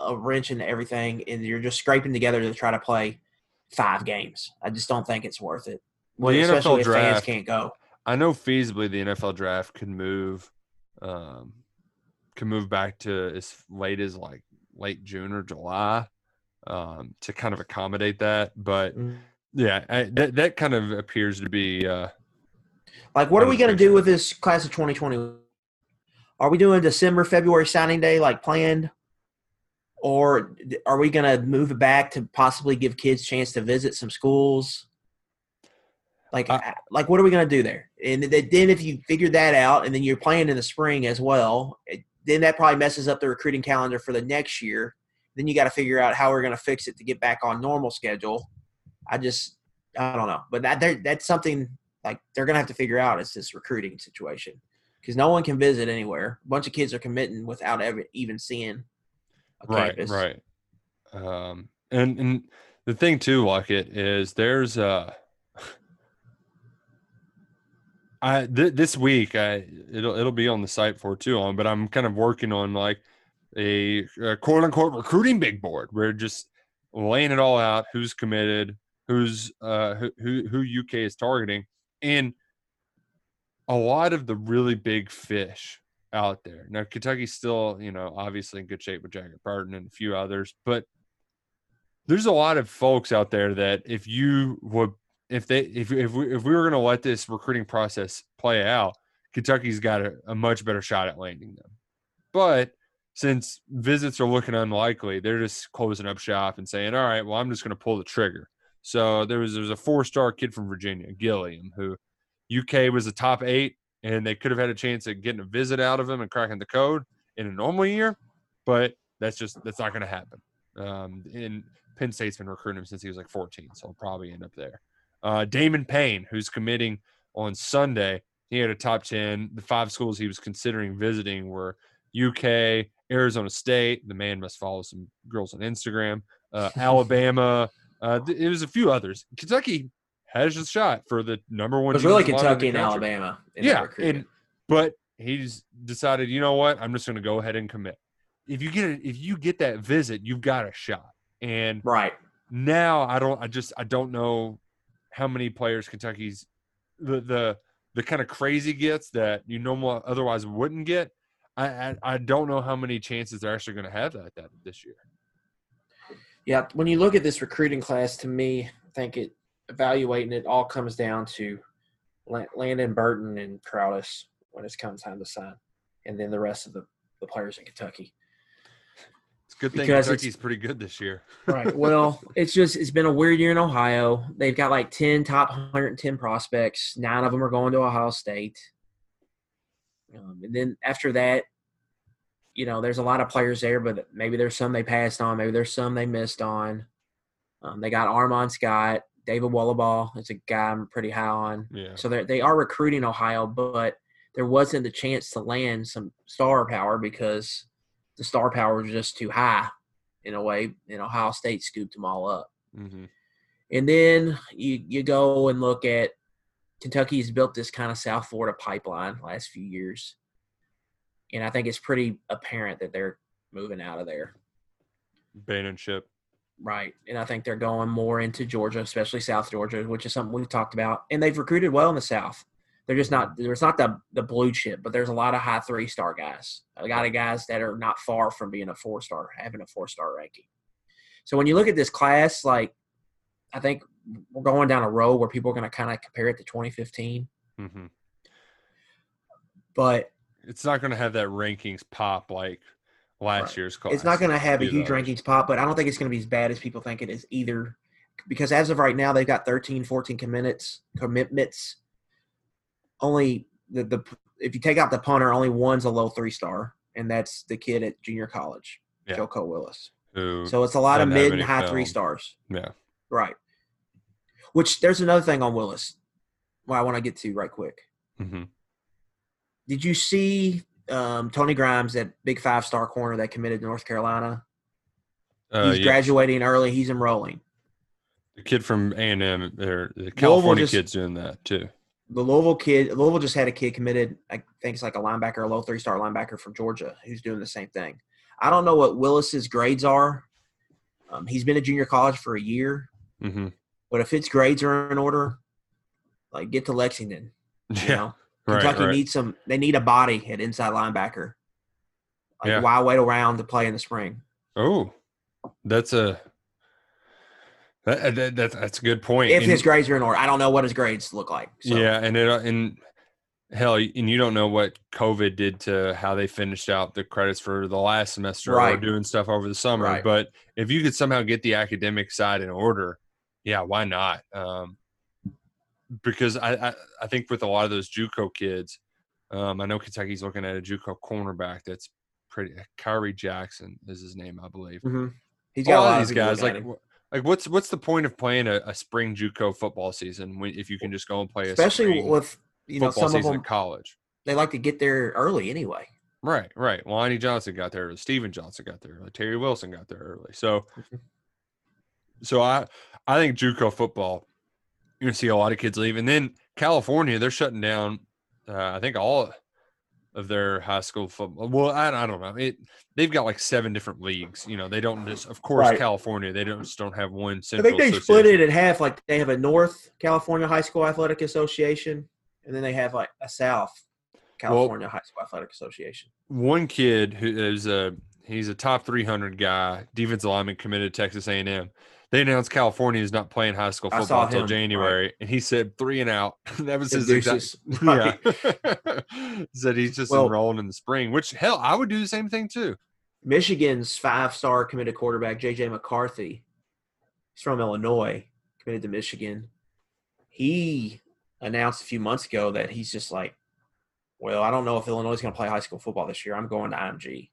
a wrench into everything, and you're just scraping together to try to play five games. I just don't think it's worth it. Well, The NFL especially if fans draft- can't go. I know feasibly the NFL draft could move, um, can move back to as late as like late June or July, um, to kind of accommodate that. But Mm. yeah, I, that that kind of appears to be. Uh, Like, what are we going to do with this class of 2020? Are we doing December, February signing day like planned? Or are we going to move it back to possibly give kids chance to visit some schools? Like, uh, like what are we going to do there? And then if you figure that out and then you're playing in the spring as well, then that probably messes up the recruiting calendar for the next year. Then you got to figure out how we're going to fix it to get back on normal schedule. I just, I don't know. But that that's something like they're gonna have to figure out is this recruiting situation because no one can visit anywhere. A bunch of kids are committing without ever even seeing a right campus. right um and and the thing too like it is there's uh i th- this week i it'll it'll be on the site for too long but i'm kind of working on like a, a quote unquote recruiting big board where just laying it all out who's committed who's uh who, who uk is targeting and a lot of the really big fish out there. Now Kentucky's still, you know, obviously in good shape with Jagger Burton and a few others, but there's a lot of folks out there that if you would if they if if we if we were going to let this recruiting process play out, Kentucky's got a, a much better shot at landing them. But since visits are looking unlikely, they're just closing up shop and saying, "All right, well, I'm just going to pull the trigger." So there was there was a four star kid from Virginia, Gilliam, who UK was a top eight, and they could have had a chance at getting a visit out of him and cracking the code in a normal year, but that's just that's not going to happen. Um, and Penn State's been recruiting him since he was like 14, so he'll probably end up there. Uh, Damon Payne, who's committing on Sunday, he had a top 10. The five schools he was considering visiting were UK, Arizona State. The man must follow some girls on Instagram. Uh, Alabama. Uh, th- it was a few others. Kentucky has a shot for the number It one. was really defensive line in the Kentucky and. Alabama. In Yeah, and but he's decided, you know what? I'm just going to go ahead and commit. If you get it, if you get that visit, you've got a shot. And right. now I don't. I just I don't know how many players Kentucky's the the the kind of crazy gets that you normally otherwise wouldn't get. I I, I don't know how many chances they're actually going to have that that this year. Yeah, when you look at this recruiting class, to me, I think it evaluating it all comes down to Landon Burton and Crowdis when it's come time to sign, and then the rest of the, the players in Kentucky. It's a good thing Because Kentucky's pretty good this year. Right. Well, it's just it's been a weird year in Ohio. They've got like ten top 110 prospects. Nine of them are going to Ohio State. Um, and then after that, you know, there's a lot of players there, but maybe there's some they passed on. Maybe there's some they missed on. Um, they got Armand Scott, David Wallaball. It's a guy I'm pretty high on. Yeah. So they they are recruiting Ohio, but there wasn't the chance to land some star power because the star power was just too high in a way. And Ohio State scooped them all up. hmm And then you you go and look at Kentucky's built this kind of South Florida pipeline last few years, and I think it's pretty apparent that they're moving out of there. Bannon ship. Right. And I think they're going more into Georgia, especially South Georgia, which is something we've talked about. And they've recruited well in the South. They're just not there's not the the blue chip, but there's a lot of high three star guys. A lot of guys that are not far from being a four star, having a four star ranking. So when you look at this class, like I think we're going down a road where people are going to kind of compare it to 2015. hmm But It's not going to have that rankings pop like last Right. year's class. it's not going to have a huge rankings pop, but I don't think it's going to be as bad as people think it is either. Because as of right now, they've got 13, 14 commitments, commitments. Only the, the if you take out the punter, only one's a low three star, and that's the kid at junior college, Yeah. Joko Willis. Who- So it's a lot of mid and high three stars. yeah. Right. Which there's another thing on Willis. Well, I want to get to right quick. hmm Did you see um, Tony Grimes, that big five star corner that committed to North Carolina? Uh, He's yeah. graduating early. He's enrolling. The kid from A and M, or the California just- kid's doing that too. The Louisville kid, Louisville just had a kid committed. I think it's like a linebacker, a low three star linebacker from Georgia, who's doing the same thing. I don't know what Willis's grades are. Um, he's been at junior college for a year, hmm but if his grades are in order, like get to Lexington. You Yeah, know, right, Kentucky right. needs some. They need a body at inside linebacker. Like Yeah. why wait around to play in the spring? Oh, that's a that, that, that's that's a good point. If And- his grades are in order, I don't know what his grades look like. So. Yeah, and it and hell, and you don't know what COVID did to how they finished out the credits for the last semester or doing stuff over the summer. Right. But if you could somehow get the academic side in order, yeah, why not? Um, because I, I I think with a lot of those JUCO kids, um, I know Kentucky's looking at a JUCO cornerback that's pretty. Kyrie Jackson is his name, I believe. Mhm. He's got a lot of these guys like at him. wh- like what's what's the point of playing a, a spring JUCO football season when if you can just go and play a especially with you know some of them college. they like to get there early anyway. Right, right. Lonnie Johnson got there. Stephen Johnson got there. Terry Wilson got there early. So, so I, I think JUCO football, you're gonna see a lot of kids leave, and then California, they're shutting down. Uh, I think all of their high school football. Well, I, I don't know. It they've got like seven different leagues. You know, they don't just. Of course, Right. California, they don't just don't have one I think they split it in half. Like they have a North California High School Athletic Association, and then they have like a South California High School Athletic Association. one kid who is a he's a top 300 guy defensive lineman committed to texas a&m they announced california is not playing high school football until him, right. january and he said three and out that was his exact deuces. yeah said he's just Well- enrolling in the spring which hell i would do the same thing too Michigan's five-star committed quarterback JJ McCarthy, he's from Illinois, committed to Michigan. He announced a few months ago that he's just like, well, I don't know if Illinois is going to play high school football this year. I'm going to IMG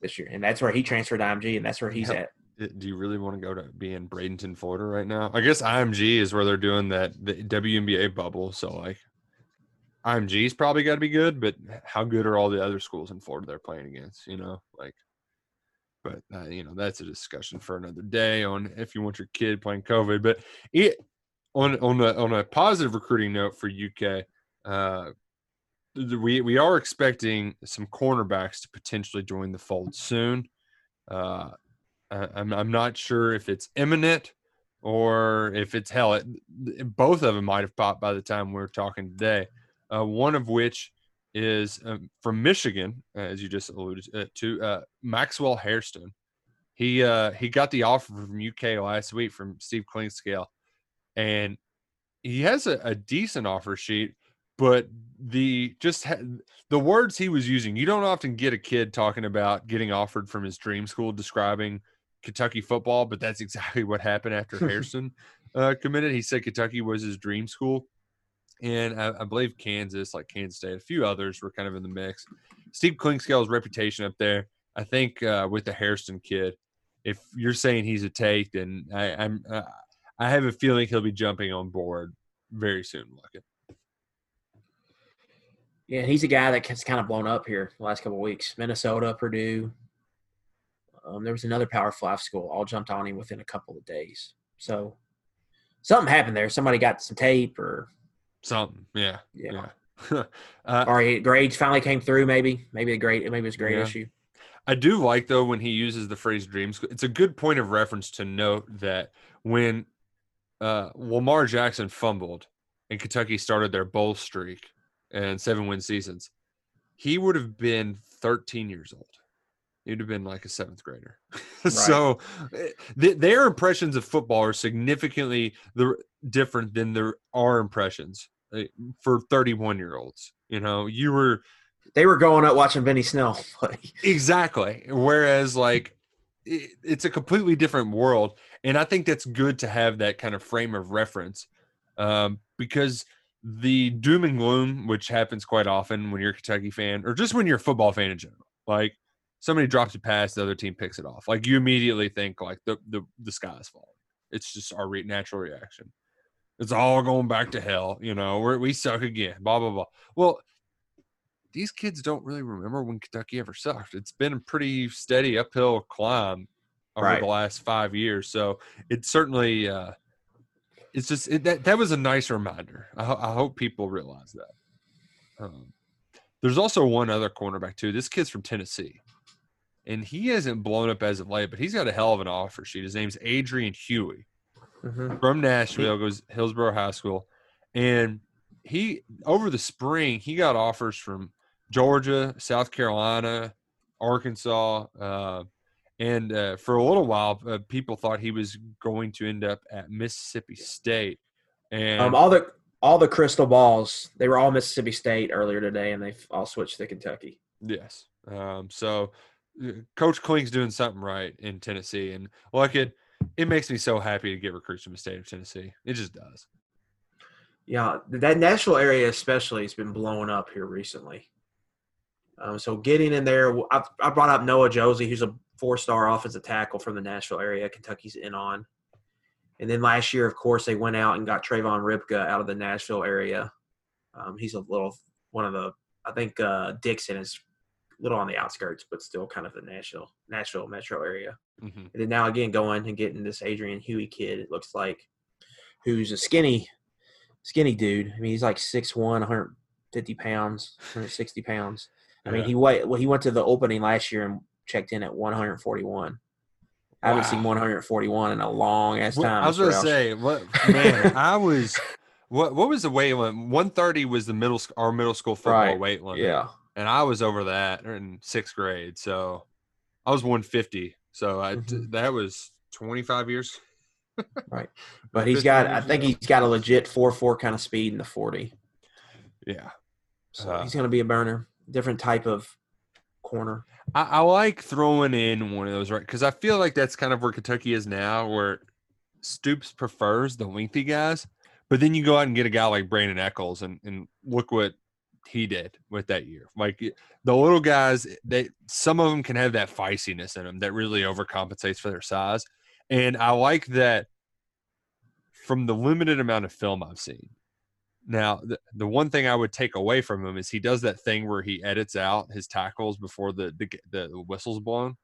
this year, and that's where he transferred to IMG, and that's where he's Yeah. at. Do you really want to go to be in bradenton florida right now i guess img is where they're doing that the WNBA bubble so like img's probably got to be good but how good are all the other schools in florida they're playing against you know like but uh, you know that's a discussion for another day on if you want your kid playing COVID. But it on on a on a positive recruiting note for UK, uh, we we are expecting some cornerbacks to potentially join the fold soon. Uh, I, I'm I'm not sure if it's imminent or if it's hell. It, both of them might have popped by the time we're talking today. Uh, one of which is um, from Michigan, uh, as you just alluded uh, to, uh, Maxwell Hairston. He uh, he got the offer from UK last week from Steve Clinkscale, and he has a, a decent offer sheet. But the just ha- the words he was using, you don't often get a kid talking about getting offered from his dream school, describing Kentucky football. But that's exactly what happened after Hairston uh, committed. He said Kentucky was his dream school and I, I, believe Kansas, like Kansas State, a few others were kind of in the mix. Steve Clinkscale's reputation up there, I think, uh, with the Hairston kid, if you're saying he's a take, then I, am uh, I have a feeling he'll be jumping on board very soon. Looking. Yeah, he's a guy that has kind of blown up here the last couple weeks. Minnesota, Purdue. Um, there was another Power Five school all jumped on him within a couple of days. So something happened there. Somebody got some tape or Something, yeah, yeah. yeah. uh, or grades finally came through. Maybe, maybe a great, maybe it was a great Yeah. issue. I do like though when he uses the phrase "dream school." It's a good point of reference to note that when uh, Lamar Jackson fumbled and Kentucky started their bowl streak and seven win seasons, he would have been 13 years old. He'd have been like a seventh grader. so eh, th- their impressions of football are significantly the, different than their our impressions eh, for 31 year olds. You know, you were They were going up watching Benny Snell play. Exactly. Whereas, like, it, it's a completely different world, and I think that's good to have that kind of frame of reference, um, because the doom and gloom, which happens quite often when you're a Kentucky fan, or just when you're a football fan in general, like somebody drops a pass, the other team picks it off. Like you immediately think like the the the sky is falling. It's just our re- natural reaction. It's all going back to hell. You know, we're, we suck again. Blah blah blah. Well, these kids don't really remember when Kentucky ever sucked. It's been a pretty steady uphill climb over Right. the last five years. So it's certainly, uh, it's just it, that that was a nice reminder. I, ho- I hope people realize that. Um, there's also one other cornerback too. This kid's from Tennessee, and he hasn't blown up as of late, but he's got a hell of an offer sheet. His name's Adrian Huey Mhm. from Nashville, goes Hillsboro High School, and he over the spring he got offers from Georgia, South Carolina, Arkansas, uh, and uh, for a little while, uh, people thought he was going to end up at Mississippi State. And Um, all the all the crystal balls, they were all Mississippi State earlier today, and they all switched to Kentucky. Yes. Um, so Coach Clink's doing something right in Tennessee, and like it, it makes me so happy to get recruits from the state of Tennessee. It just does. Yeah, that Nashville area especially has been blowing up here recently. Um, so getting in there, I, I brought up Noah Josie, who's a four-star offensive tackle from the Nashville area. Kentucky's in on. And then last year, of course, they went out and got Trayvon Ripka out of the Nashville area. Um, he's a little one of the, I think uh, Dixon is little on the outskirts, but still kind of the Nashville Nashville metro area. Mhm. And then now again going and getting this Adrian Huey kid, it looks like, who's a skinny, skinny dude. I mean, he's like 6'1", 150 pounds, 160 pounds. I mean, Yeah. he went well, he went to the opening last year and checked in at 141. I haven't seen 141 in a long ass time. I was gonna say, what man? I was. What what was the weight limit? One thirty was the middle our middle school football Right. weight limit. yeah, and I was over that in sixth grade, so I was one fifty. So I Mhm. that was twenty five years. Right, but he's got. I think he's got a legit four four kind of speed in the 40. Yeah, So Uh, he's going to be a burner. Different type of corner. I, I like throwing in one of those right because I feel like that's kind of where Kentucky is now, where Stoops prefers the lengthy guys, but then you go out and get a guy like Brandin Echols, and and look what he did with that year. Like the little guys, eh, they some of them can have that feistiness in them that really overcompensates for their size, and I like that from the limited amount of film I've seen. Now, the, the one thing I would take away from him is he does that thing where he edits out his tackles before the the, the whistle's blown.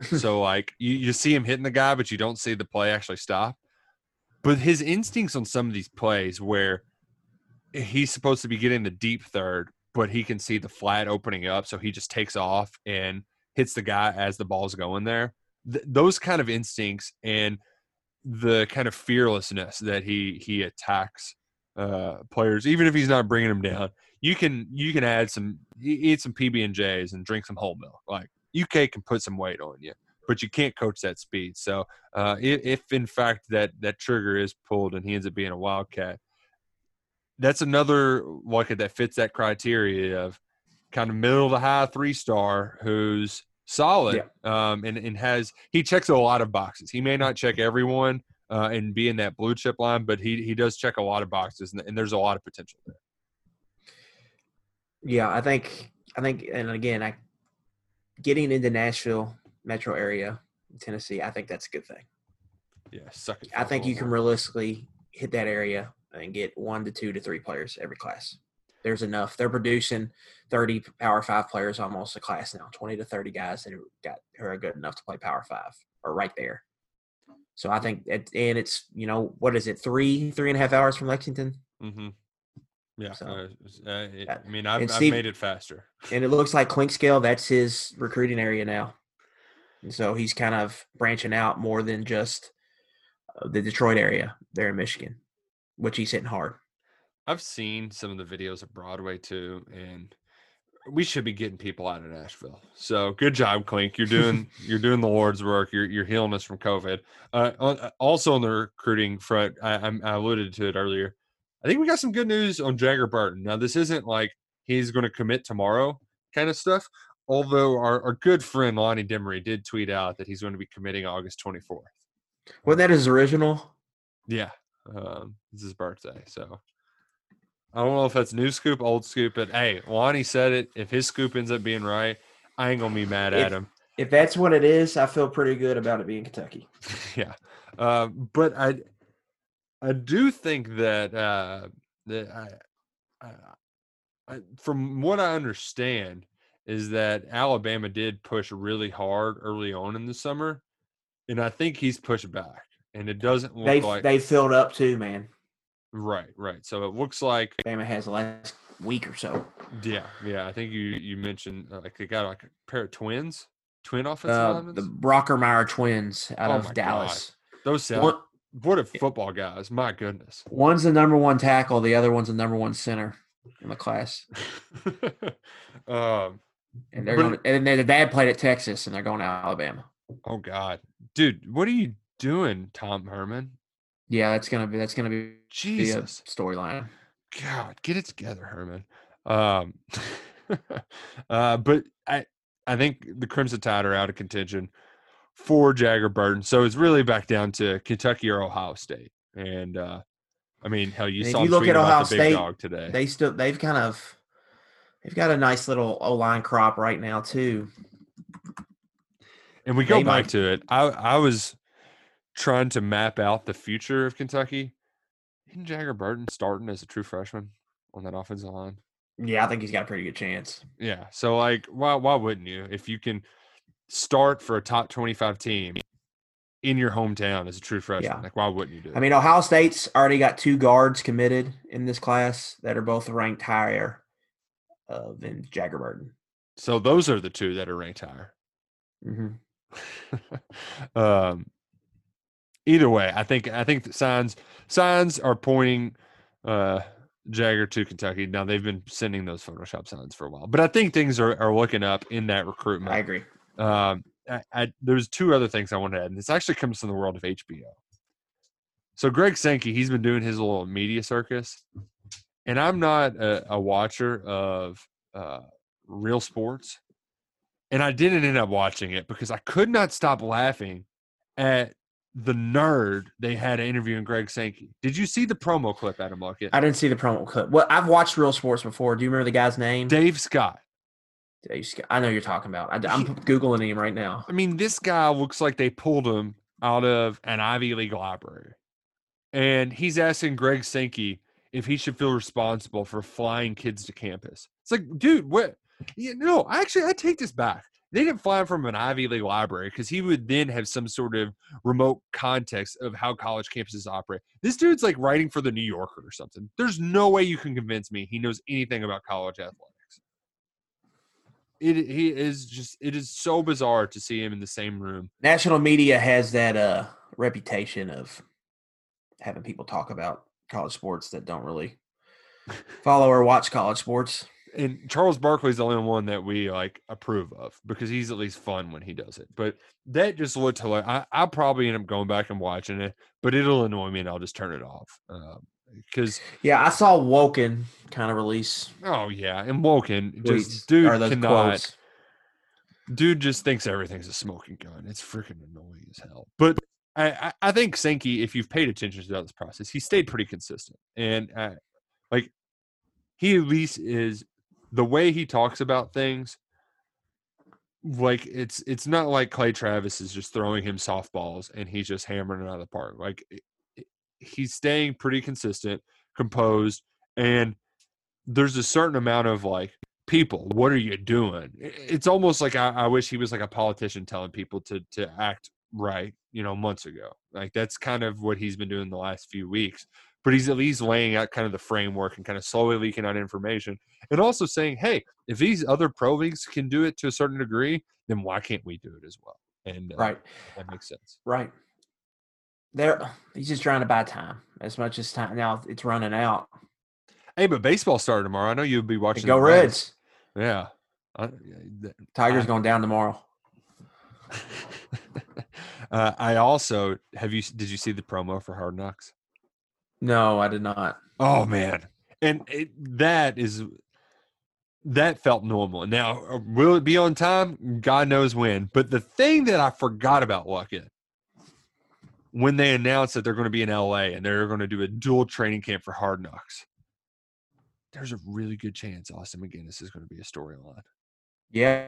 so like you, you see him hitting the guy, but you don't see the play actually stop. But his instincts on some of these plays where he's supposed to be getting the deep third, but he can see the flat opening up, so he just takes off and hits the guy as the ball's going there. Th- those kind of instincts and the kind of fearlessness that he he attacks uh, players, even if he's not bringing them down. You can you can add some eat some PB and J's and drink some whole milk. Like UK can put some weight on you, but you can't coach that speed. So uh, if, if in fact that that trigger is pulled and he ends up being a wildcat, that's another like that fits that criteria of kind of middle to high three star who's solid um, and, and has he checks a lot of boxes. He may not check everyone uh, and be in that blue chip line, but he he does check a lot of boxes and, and there's a lot of potential there. Yeah, I think I think, and again, I getting into Nashville metro area, Tennessee, I think that's a good thing. Yeah, suck. I think you can realistically hit that area and get one to two to three players every class. There's enough. They're producing 30 Power Five players almost a class now, 20 to 30 guys that are got who are good enough to play Power Five are right there. So I think, it, and it's you know what is it three three and a half hours from Lexington, Mm-hmm. Yeah, So, uh, uh, it- I mean, I've, and I've made it faster. and it looks like Clinkscale that's his recruiting area now. And so he's kind of branching out more than just uh, the Detroit area there in Michigan, which he's hitting hard. I've seen some of the videos of Broadway too, and we should be getting people out of Nashville. So good job, Clink. You're doing you're doing the Lord's work. You're you're healing us from COVID. Uh, uh, also on the recruiting front, I, I'm- I alluded to it earlier. I think we got some good news on Jagger Burton. Now this isn't like he's going to commit tomorrow kind of stuff. Although our, our good friend Lonnie Demery did tweet out that he's going to be committing August 24th. Wasn't that his original? Yeah, um, it's his birthday, so I don't know if that's new scoop, old scoop, but hey, Lonnie said it. If his scoop ends up being right, I ain't gonna be mad at him. If that's what it is, I feel pretty good about it being Kentucky. yeah, uh, but I, I do think that uh, that I, I, I, from what I understand, is that Alabama did push really hard early on in the summer, and I think he's pushed back, and it doesn't look They like they filled up too, man. right, right. So it looks like Alabama has the last week or so. Yeah, yeah. I think you you mentioned uh, like they got like a pair of twins, twin offensive Uh, linemen. the Brockermeyer twins out Oh of my Dallas. Those sound One, what a football guys. My goodness. one's the number one tackle, the other one's the number one center in the class. um. And they're But- going. And their dad played at Texas, and they're going to Alabama. Oh God, dude, what are you doing, Tom Herman? Yeah, that's gonna be that's gonna be, Jesus, storyline. God, get it together, Herman. Um. uh, but I I think the Crimson Tide are out of contention for Jagger Burton, so it's really back down to Kentucky or Ohio State. And uh, I mean, hell, you And if saw you him look at Ohio State, dog today. They still they've kind of they've got a nice little O line crop right now too. And we go They back might- to it. I I was trying to map out the future of Kentucky. Isn't Jagger Burton starting as a true freshman on that offensive line? Yeah, I think he's got a pretty good chance. Yeah. So like, why why wouldn't you? If you can start for a top twenty five team in your hometown as a true freshman, Yeah. like why wouldn't you do it? I mean, Ohio State's already got two guards committed in this class that are both ranked higher uh, than Jagger Burton. so those are the two that are ranked higher. hmm um, either way, I think I think the signs signs are pointing uh, Jagger to Kentucky. Now they've been sending those Photoshop signs for a while, but I think things are, are looking up in that recruitment. I agree. Um, I, I, there's two other things I want to add, and this actually comes from the world of HBO. So Greg Sankey, he's been doing his little media circus, and I'm not a, a watcher of uh, real sports, and I didn't end up watching it because I could not stop laughing at the nerd they had interviewing Greg Sankey. Did you see the promo clip, Adam Luckett? I didn't see the promo clip. Well, I've watched Real Sports before. Do you remember the guy's name? Dave Scott. Dave Scott. I know you're talking about. I, am googling him right now. I mean, this guy looks like they pulled him out of an Ivy League library. And he's asking Greg Sankey if he should feel responsible for flying kids to campus. It's like, dude, what? Yeah, no, actually, I take this back. They didn't fly him from an Ivy League library because he would then have some sort of remote context of how college campuses operate. This dude's like writing for the New Yorker or something. There's no way you can convince me he knows anything about college athletics. It he is just it is so bizarre to see him in the same room. National media has that uh reputation of having people talk about college sports that don't really follow or watch college sports. And Charles Barkley's the only one that we like approve of because he's at least fun when he does it. But that just looked hilarious. I, I'll probably end up going back and watching it, but it'll annoy me and I'll just turn it off. Because Yeah, I saw Wolken kind of release oh yeah, and Wolken just dude cannot. quotes. Dude just thinks everything's a smoking gun. It's freaking annoying as hell. But I, I, I think Sankey, if you've paid attention throughout this process, he stayed pretty consistent. And uh, like he at least is the way he talks about things like it's it's not like Clay Travis is just throwing him softballs and he's just hammering it out of the park. Like he's staying pretty consistent, composed, and there's a certain amount of like people. What are you doing? It's almost like I, I wish he was like a politician telling people to to act right. You know, months ago. Like that's kind of what he's been doing the last few weeks. But he's at least laying out kind of the framework and kind of slowly leaking out information, and also saying, "Hey, if these other pro leagues can do it to a certain degree, then why can't we do it as well?" And uh, Right, that makes sense. right. There, he's just trying to buy time as much as time. Now it's running out. Hey, but baseball started tomorrow. I know you'll be watching. Go Reds. Yeah. I, th- Tigers I- going down tomorrow. uh, I also have you. Did you see the promo for Hard Knocks? No, I did not. Oh man, and it, that is that felt normal. Now, uh, will it be on time? God knows when. But the thing that I forgot about, Luckett, when they announced that they're going to be in LA and they're going to do a dual training camp for Hard Knocks, there's a really good chance Austin MacGinnis is going to be a storyline. Yeah,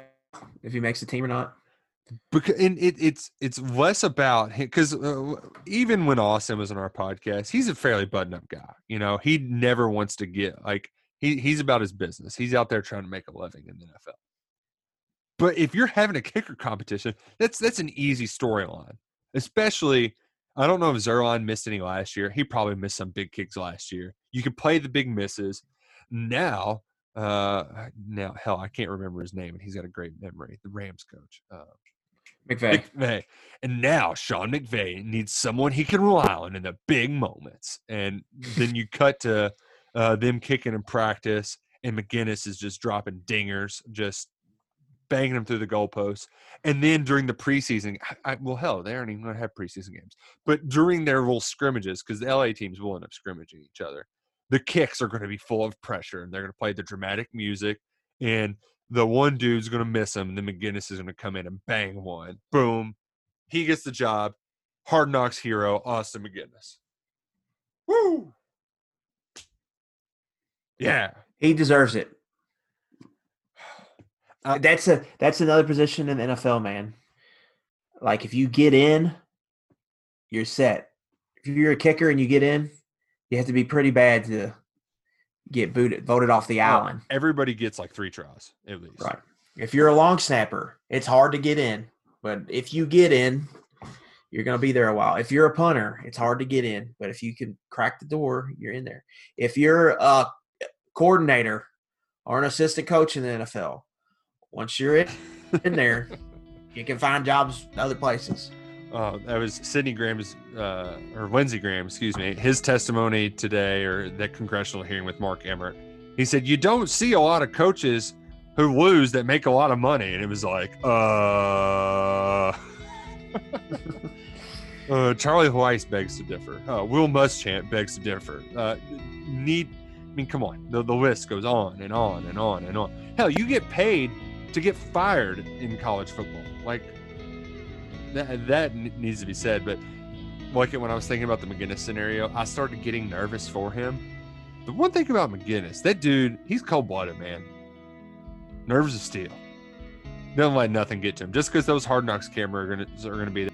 if he makes the team or not. Because and it, it's it's less about him because uh, even when Austin was on our podcast, he's a fairly button up guy. You know, he never wants to get like he he's about his business. He's out there trying to make a living in the NFL. But if you're having a kicker competition, that's that's an easy storyline. Especially, I don't know if Zuerlein missed any last year. He probably missed some big kicks last year. You could play the big misses. Now, uh, now hell, I can't remember his name, and he's got a great memory. The Rams coach. Uh, McVay. McVay. And now Sean McVay needs someone he can rely on in the big moments. And then you cut to uh, them kicking in practice, and MacGinnis is just dropping dingers, just banging them through the goalposts. And then during the preseason, I, well, hell, they aren't even going to have preseason games. But during their little scrimmages, because the LA teams will end up scrimmaging each other, the kicks are going to be full of pressure, and they're going to play the dramatic music. And the one dude's going to miss him, and then MacGinnis is going to come in and bang one. Boom. He gets the job. Hard Knocks hero, Austin MacGinnis. Woo! Yeah. He deserves it. Uh, that's a that's another position in the NFL, man. Like if you get in, you're set. If you're a kicker and you get in, you have to be pretty bad to get booted, voted off the island. Everybody gets like three tries at least. Right. If you're a long snapper, it's hard to get in. But if you get in, you're going to be there a while. If you're a punter, it's hard to get in. But if you can crack the door, you're in there. If you're a coordinator or an assistant coach in the NFL, once you're in, in there, you can find jobs other places. Oh, that was Sidney Graham's, uh, or Lindsey Graham, excuse me, his testimony today, or that congressional hearing with Mark Emmert. He said, You don't see a lot of coaches who lose that make a lot of money. And it was like, uh. uh Charlie Weis begs to differ. Uh, Will Muschamp begs to differ. Uh, need, I mean, come on. The, the list goes on and on and on and on. Hell, you get paid to get fired in college football. Like, that that needs to be said. But like when I was thinking about the MacGinnis scenario, I started getting nervous for him. The one thing about MacGinnis, that dude, he's cold blooded, man. Nerves of steel. Don't let nothing get to him. Just because those hard knocks camera are gonna are gonna be